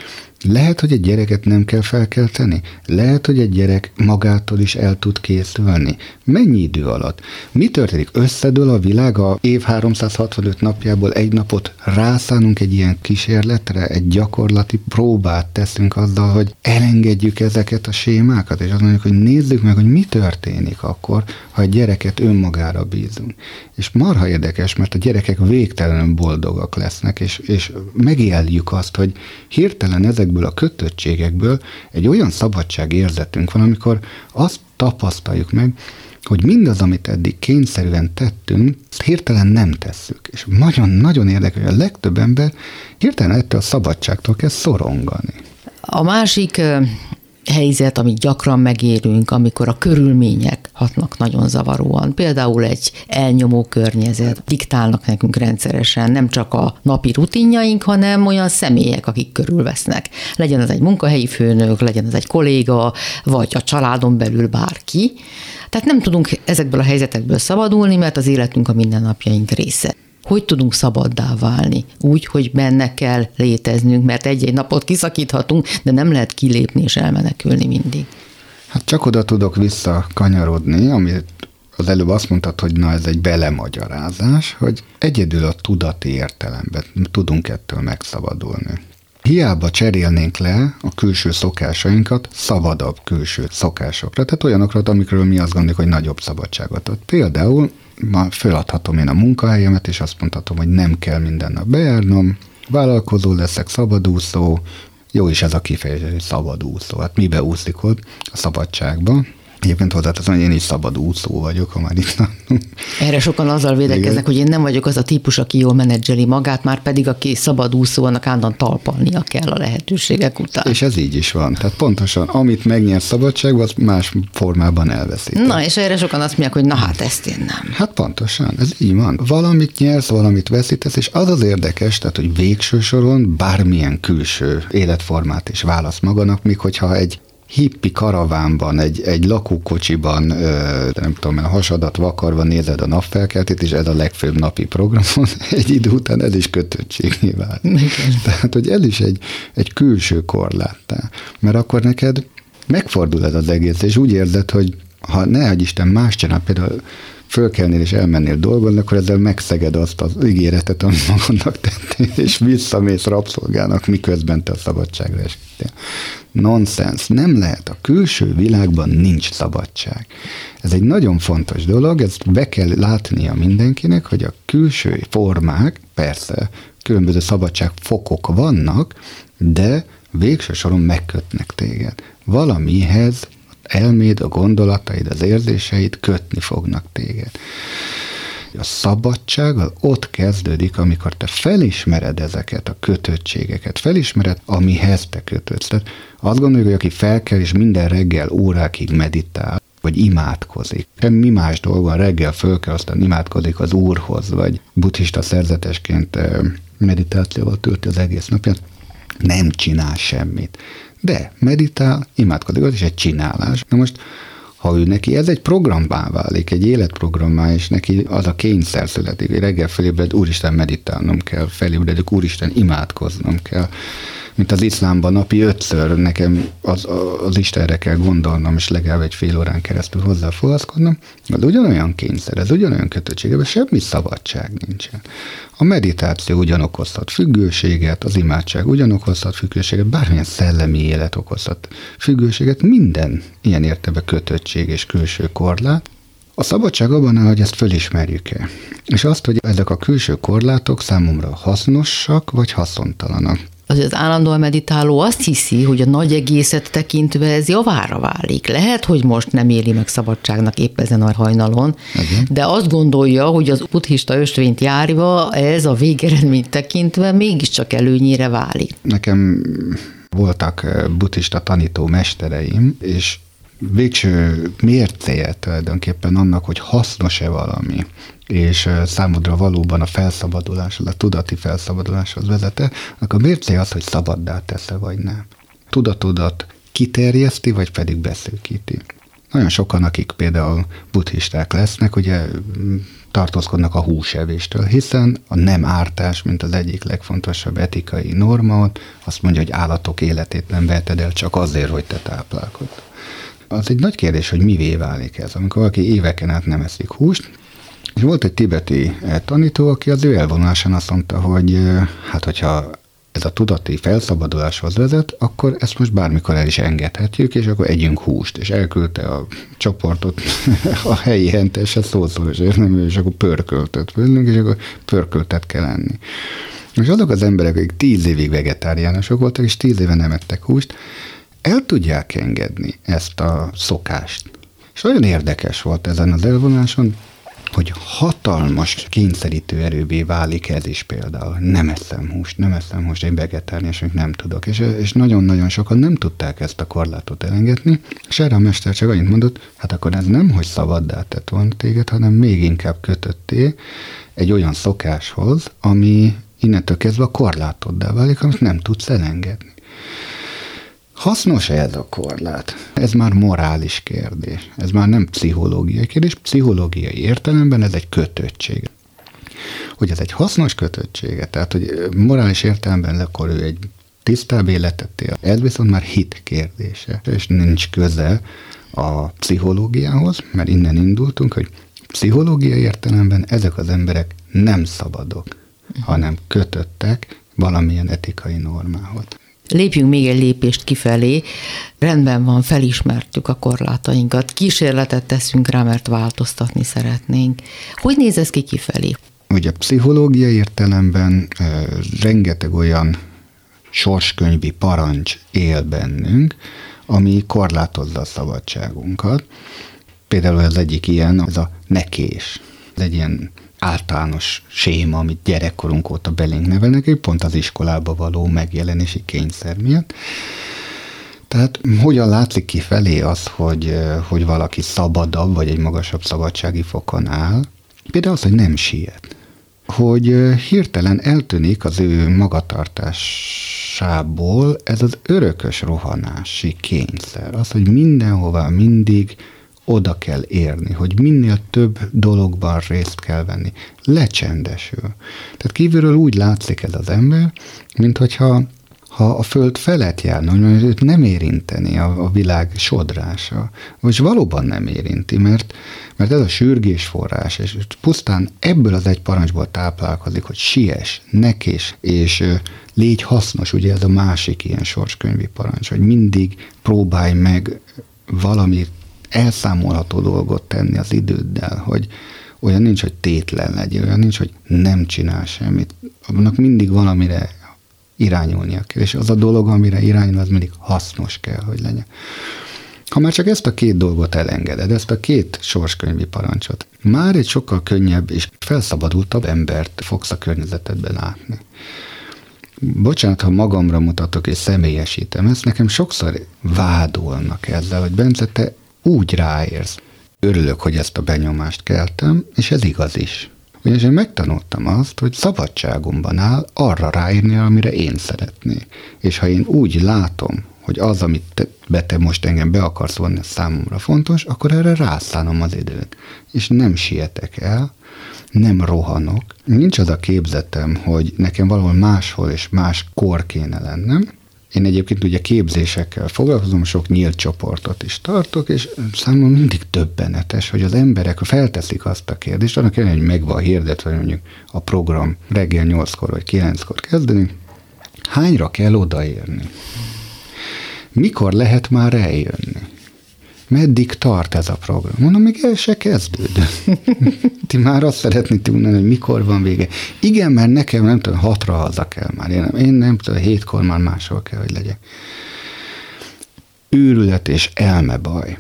lehet, hogy egy gyereket nem kell felkelteni, lehet, hogy egy gyerek magától is el tud készülni. Mennyi idő alatt? Mi történik? Összedől a világ a év 365 napjából egy napot rászánunk egy ilyen kísérletre, egy gyakorlati próbát teszünk azzal, hogy elengedjük ezeket a sémákat, és azt mondjuk, hogy nézzük meg, hogy mi történik akkor, ha egy gyereket önmagára bízunk. És marha érdekes, mert a gyerekek végtelenül boldogak lesznek, és, és megéljük azt, hogy hirtelen ezekből a kötöttségekből egy olyan szabadságérzetünk van, amikor azt tapasztaljuk meg, hogy mindaz, amit eddig kényszerűen tettünk, hirtelen nem tesszük. És nagyon-nagyon érdekes, hogy a legtöbb ember hirtelen ettől a szabadságtól kezd szorongani. A másik helyzet, amit gyakran megérünk, amikor a körülmények hatnak nagyon zavaróan. Például egy elnyomó környezet, diktálnak nekünk rendszeresen nem csak a napi rutinjaink, hanem olyan személyek, akik körülvesznek. Legyen az egy munkahelyi főnök, legyen az egy kolléga, vagy a családon belül bárki. Tehát nem tudunk ezekből a helyzetekből szabadulni, mert az életünk a mindennapjaink része hogy tudunk szabaddá válni? Úgy, hogy benne kell léteznünk, mert egy-egy napot kiszakíthatunk, de nem lehet kilépni és elmenekülni mindig. Hát csak oda tudok visszakanyarodni, amit az előbb azt mondtad, hogy na ez egy belemagyarázás, hogy egyedül a tudati értelemben tudunk ettől megszabadulni. Hiába cserélnénk le a külső szokásainkat szabadabb külső szokásokra, tehát olyanokra, amikről mi azt gondoljuk, hogy nagyobb szabadságot ad. Például ma föladhatom én a munkahelyemet, és azt mondhatom, hogy nem kell minden nap bejárnom, vállalkozó leszek, szabadúszó, jó is ez a kifejezés, szabadúszó. Hát mibe úszik ott? A szabadságba. Egyébként hozzáteszem, hogy én is szabad úszó vagyok, ha már itt Erre sokan azzal védekeznek, hogy én nem vagyok az a típus, aki jól menedzseli magát, már pedig aki szabad úszó, annak állandóan talpalnia kell a lehetőségek után. És ez így is van. Tehát pontosan, amit megnyer szabadságban, az más formában elveszít. Na, és erre sokan azt mondják, hogy na hát ezt én nem. Hát pontosan, ez így van. Valamit nyersz, valamit veszítesz, és az az érdekes, tehát, hogy végső soron bármilyen külső életformát is válasz magának, míg hogyha egy hippi karavánban, egy, egy lakókocsiban, de nem tudom, a hasadat vakarva nézed a napfelkeltét, és ez a legfőbb napi programon, egy idő után ez is kötöttségé vált. Tehát, hogy ez is egy, egy külső korláttá. Mert akkor neked megfordul ez az egész, és úgy érzed, hogy ha ne hagy Isten más csinál, például fölkelnél és elmennél dolgozni, akkor ezzel megszeged azt az ígéretet, amit magadnak tettél, és visszamész rabszolgának, miközben te a szabadságra estél. Nonsens, nem lehet. A külső világban nincs szabadság. Ez egy nagyon fontos dolog, ezt be kell látnia mindenkinek, hogy a külső formák, persze, különböző szabadságfokok vannak, de végső soron megkötnek téged. Valamihez elméd, a gondolataid, az érzéseid kötni fognak téged. A szabadság az ott kezdődik, amikor te felismered ezeket a kötöttségeket, felismered, amihez te kötődsz. Tehát azt gondoljuk, hogy aki felkel és minden reggel órákig meditál, vagy imádkozik. Semmi más dolga, reggel föl kell, aztán imádkozik az Úrhoz, vagy buddhista szerzetesként meditációval tölti az egész napját, nem csinál semmit. De meditál, imádkozik, az is egy csinálás. Na most, ha ő neki ez egy programmá válik, egy életprogrammá, és neki az a kényszer születik, hogy reggel felébred, úristen meditálnom kell, felébredek, úristen imádkoznom kell, mint az iszlámban napi ötször nekem az, az Istenre kell gondolnom, és legalább egy fél órán keresztül hozzá foglalkoznom, az ugyanolyan kényszer, ez ugyanolyan kötöttség, ebben semmi szabadság nincsen. A meditáció ugyan okozhat függőséget, az imádság ugyan okozhat függőséget, bármilyen szellemi élet okozhat függőséget, minden ilyen értebe kötöttség és külső korlát, a szabadság abban áll, hogy ezt fölismerjük-e. És azt, hogy ezek a külső korlátok számomra hasznosak vagy haszontalanak az, az állandóan meditáló azt hiszi, hogy a nagy egészet tekintve ez javára válik. Lehet, hogy most nem éli meg szabadságnak épp ezen a hajnalon, Igen. de azt gondolja, hogy az buddhista ösvényt járva ez a végeredményt tekintve mégiscsak előnyére válik. Nekem voltak eh, buddhista tanító mestereim, és végső mércéje tulajdonképpen annak, hogy hasznos-e valami, és számodra valóban a felszabaduláshoz, a tudati felszabaduláshoz vezete, akkor a az, hogy szabaddá tesz-e vagy nem. Tudatodat kiterjeszti, vagy pedig beszűkíti. Nagyon sokan, akik például buddhisták lesznek, ugye tartózkodnak a húsevéstől, hiszen a nem ártás, mint az egyik legfontosabb etikai norma, azt mondja, hogy állatok életét nem veheted el csak azért, hogy te táplálkozz az egy nagy kérdés, hogy mivé válik ez, amikor valaki éveken át nem eszik húst, és volt egy tibeti eh, tanító, aki az ő elvonásán azt mondta, hogy eh, hát hogyha ez a tudati felszabaduláshoz vezet, akkor ezt most bármikor el is engedhetjük, és akkor együnk húst. És elküldte a csoportot a helyi hentesre szószoros érnemű, és akkor pörköltet főnünk, és akkor pörköltet kell enni. És azok az emberek, akik tíz évig vegetáriánusok voltak, és tíz éve nem ettek húst, el tudják engedni ezt a szokást. És nagyon érdekes volt ezen az elvonáson, hogy hatalmas kényszerítő erővé válik ez is például. Nem eszem húst, nem eszem húst, egy vegetáriánus, még nem tudok. És, és nagyon-nagyon sokan nem tudták ezt a korlátot elengedni, és erre a mester csak annyit mondott, hát akkor ez nem, hogy szabaddá tett volna téged, hanem még inkább kötötté egy olyan szokáshoz, ami innentől kezdve a korlátoddá válik, amit nem tudsz elengedni. Hasznos-e ez a korlát? Ez már morális kérdés. Ez már nem pszichológiai kérdés. Pszichológiai értelemben ez egy kötöttség. Hogy ez egy hasznos kötöttsége, tehát hogy morális értelemben akkor ő egy tisztább életet él. Ez viszont már hit kérdése, és nincs köze a pszichológiához, mert innen indultunk, hogy pszichológiai értelemben ezek az emberek nem szabadok, hanem kötöttek valamilyen etikai normához. Lépjünk még egy lépést kifelé. Rendben van, felismertük a korlátainkat, kísérletet teszünk rá, mert változtatni szeretnénk. Hogy néz ez ki kifelé? Ugye pszichológiai értelemben e, rengeteg olyan sorskönyvi parancs él bennünk, ami korlátozza a szabadságunkat. Például az egyik ilyen, ez a nekés. Ez egy ilyen általános séma, amit gyerekkorunk óta belénk nevelnek, pont az iskolába való megjelenési kényszer miatt. Tehát hogyan látszik ki felé az, hogy, hogy valaki szabadabb, vagy egy magasabb szabadsági fokon áll? Például az, hogy nem siet. Hogy hirtelen eltűnik az ő magatartásából ez az örökös rohanási kényszer. Az, hogy mindenhova mindig oda kell érni, hogy minél több dologban részt kell venni. Lecsendesül. Tehát kívülről úgy látszik ez az ember, mint hogyha ha a föld felett járna, hogy őt nem érinteni a, a világ sodrása. Vagy valóban nem érinti, mert, mert ez a sürgés forrás, és pusztán ebből az egy parancsból táplálkozik, hogy siess, nekés, és légy hasznos, ugye ez a másik ilyen sorskönyvi parancs, hogy mindig próbálj meg valamit elszámolható dolgot tenni az időddel, hogy olyan nincs, hogy tétlen legyél, olyan nincs, hogy nem csinál semmit. Annak mindig valamire irányulnia kell, és az a dolog, amire irányul, az mindig hasznos kell, hogy legyen. Ha már csak ezt a két dolgot elengeded, ezt a két sorskönyvi parancsot, már egy sokkal könnyebb és felszabadultabb embert fogsz a környezetedben látni. Bocsánat, ha magamra mutatok és személyesítem, ezt nekem sokszor vádolnak ezzel, hogy Bence, te úgy ráérsz. Örülök, hogy ezt a benyomást keltem, és ez igaz is. Ugyanis én megtanultam azt, hogy szabadságomban áll arra ráírni, amire én szeretnék. És ha én úgy látom, hogy az, amit te, be te most engem be akarsz vonni, számomra fontos, akkor erre rászánom az időt. És nem sietek el, nem rohanok. Nincs az a képzetem, hogy nekem valahol máshol és más kor kéne lennem, én egyébként ugye képzésekkel foglalkozom, sok nyílt csoportot is tartok, és számomra mindig többenetes, hogy az emberek felteszik azt a kérdést, annak ellenére, hogy meg van hirdetve, hogy mondjuk a program reggel 8-kor vagy 9-kor kezdeni, hányra kell odaérni? Mikor lehet már eljönni? Meddig tart ez a program? Mondom, még el se kezdődött. Ti már azt szeretnék tudni, hogy mikor van vége. Igen, mert nekem nem tudom, hatra haza kell már. Én nem, én nem tudom, hétkor már máshol kell, hogy legyek. Őrület és elme baj.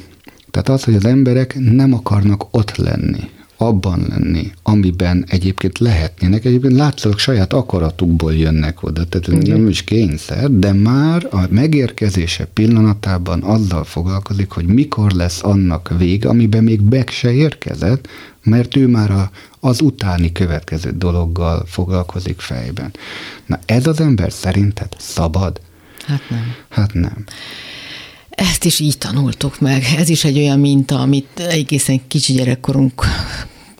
Tehát az, hogy az emberek nem akarnak ott lenni, abban lenni, amiben egyébként lehetnének. Egyébként látszólag saját akaratukból jönnek oda, tehát Igen. nem is kényszer, de már a megérkezése pillanatában azzal foglalkozik, hogy mikor lesz annak vége, amiben még be se érkezett, mert ő már a, az utáni következő dologgal foglalkozik fejben. Na ez az ember szerinted szabad? Hát nem. Hát nem. Ezt is így tanultuk meg. Ez is egy olyan minta, amit egészen kicsi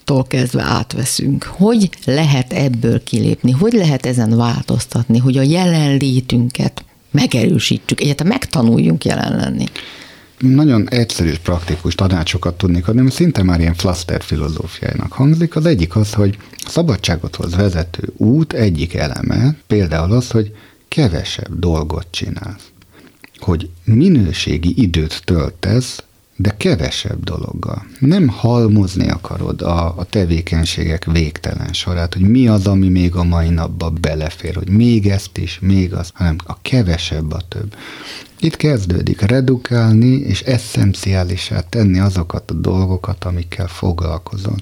gyerekkorunktól kezdve átveszünk. Hogy lehet ebből kilépni? Hogy lehet ezen változtatni, hogy a jelenlétünket megerősítsük, egyáltalán megtanuljunk jelen lenni? Nagyon egyszerű és praktikus tanácsokat tudnék adni, mert szinte már ilyen flaster filozófiájának hangzik. Az egyik az, hogy szabadságothoz vezető út egyik eleme, például az, hogy kevesebb dolgot csinálsz hogy minőségi időt töltesz, de kevesebb dologgal. Nem halmozni akarod a, a tevékenységek végtelen sorát, hogy mi az, ami még a mai napba belefér, hogy még ezt is, még az, hanem a kevesebb a több. Itt kezdődik redukálni és eszenciálisá tenni azokat a dolgokat, amikkel foglalkozol.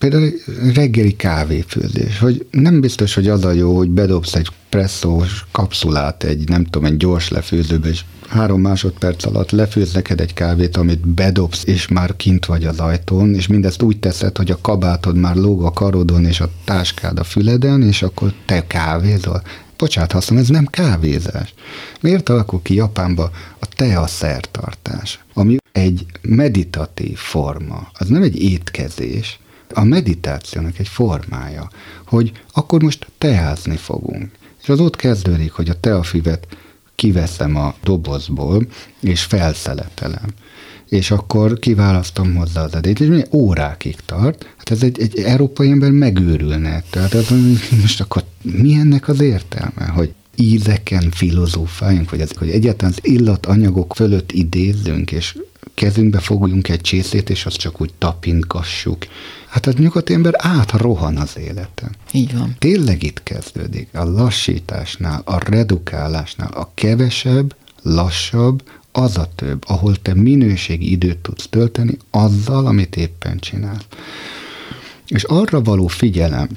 Például reggeli kávéfőzés, hogy nem biztos, hogy az a jó, hogy bedobsz egy presszós kapszulát egy, nem tudom, egy gyors lefőzőbe, és három másodperc alatt lefőz neked egy kávét, amit bedobsz, és már kint vagy az ajtón, és mindezt úgy teszed, hogy a kabátod már lóg a karodon, és a táskád a füleden, és akkor te kávézol. Bocsát, hasznom, ez nem kávézás. Miért alakul ki Japánba a tea szertartás, ami egy meditatív forma, az nem egy étkezés, a meditációnak egy formája, hogy akkor most teázni fogunk. És az ott kezdődik, hogy a teafivet kiveszem a dobozból, és felszeletelem. És akkor kiválasztom hozzá az edét, és milyen órákig tart. Hát ez egy, egy európai ember megőrülne. Tehát az, most akkor mi ennek az értelme, hogy ízeken filozófáljunk, vagy ez, hogy egyáltalán az illatanyagok fölött idézzünk, és kezünkbe fogjunk egy csészét, és azt csak úgy tapintgassuk. Hát az nyugati ember átrohan az életen. Így van. Tényleg itt kezdődik. A lassításnál, a redukálásnál, a kevesebb, lassabb, az a több, ahol te minőségi időt tudsz tölteni azzal, amit éppen csinálsz. És arra való figyelem,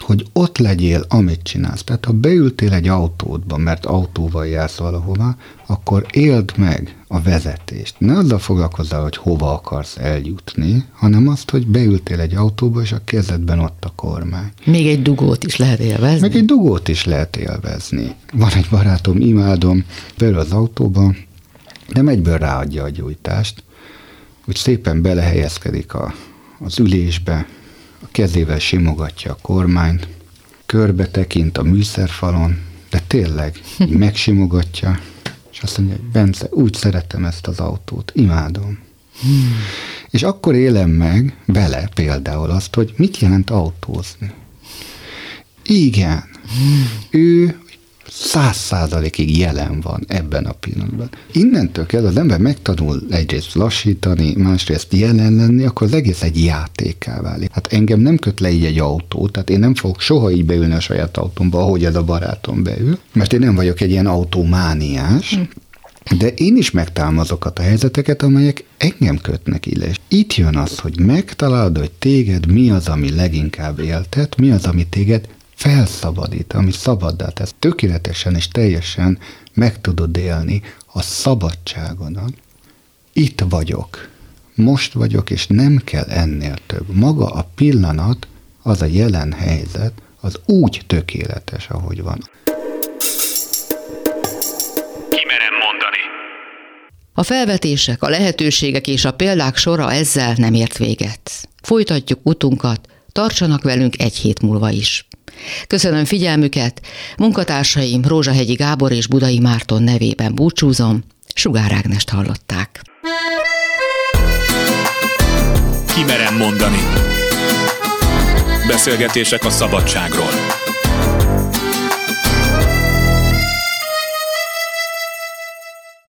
hogy ott legyél, amit csinálsz. Tehát ha beültél egy autódba, mert autóval jársz valahova, akkor éld meg a vezetést. Ne azzal foglalkozzál, hogy hova akarsz eljutni, hanem azt, hogy beültél egy autóba, és a kezedben ott a kormány. Még egy dugót is lehet élvezni. Meg egy dugót is lehet élvezni. Van egy barátom, imádom, belül az autóba, nem egyből ráadja a gyújtást, úgy szépen belehelyezkedik a, az ülésbe, a kezével simogatja a kormányt, körbe tekint a műszerfalon, de tényleg megsimogatja, és azt mondja, hogy Bence, úgy szeretem ezt az autót, imádom. Hmm. És akkor élem meg vele például azt, hogy mit jelent autózni. Igen, hmm. ő száz százalékig jelen van ebben a pillanatban. Innentől kezdve az ember megtanul egyrészt lassítani, másrészt jelen lenni, akkor az egész egy játéká válik. Hát engem nem köt le így egy autó, tehát én nem fogok soha így beülni a saját autómba, ahogy ez a barátom beül, mert én nem vagyok egy ilyen autómániás, hm. De én is megtalálom azokat a helyzeteket, amelyek engem kötnek ide. És itt jön az, hogy megtalálod, hogy téged mi az, ami leginkább éltet, mi az, ami téged felszabadít, ami szabaddá tesz. Tökéletesen és teljesen meg tudod élni a szabadságodat. Itt vagyok, most vagyok, és nem kell ennél több. Maga a pillanat, az a jelen helyzet, az úgy tökéletes, ahogy van. Kimerem mondani. A felvetések, a lehetőségek és a példák sora ezzel nem ért véget. Folytatjuk utunkat, tartsanak velünk egy hét múlva is. Köszönöm figyelmüket, munkatársaim Rózsahegyi Gábor és Budai Márton nevében búcsúzom, Sugár Ágnest hallották. Kimerem mondani. Beszélgetések a szabadságról.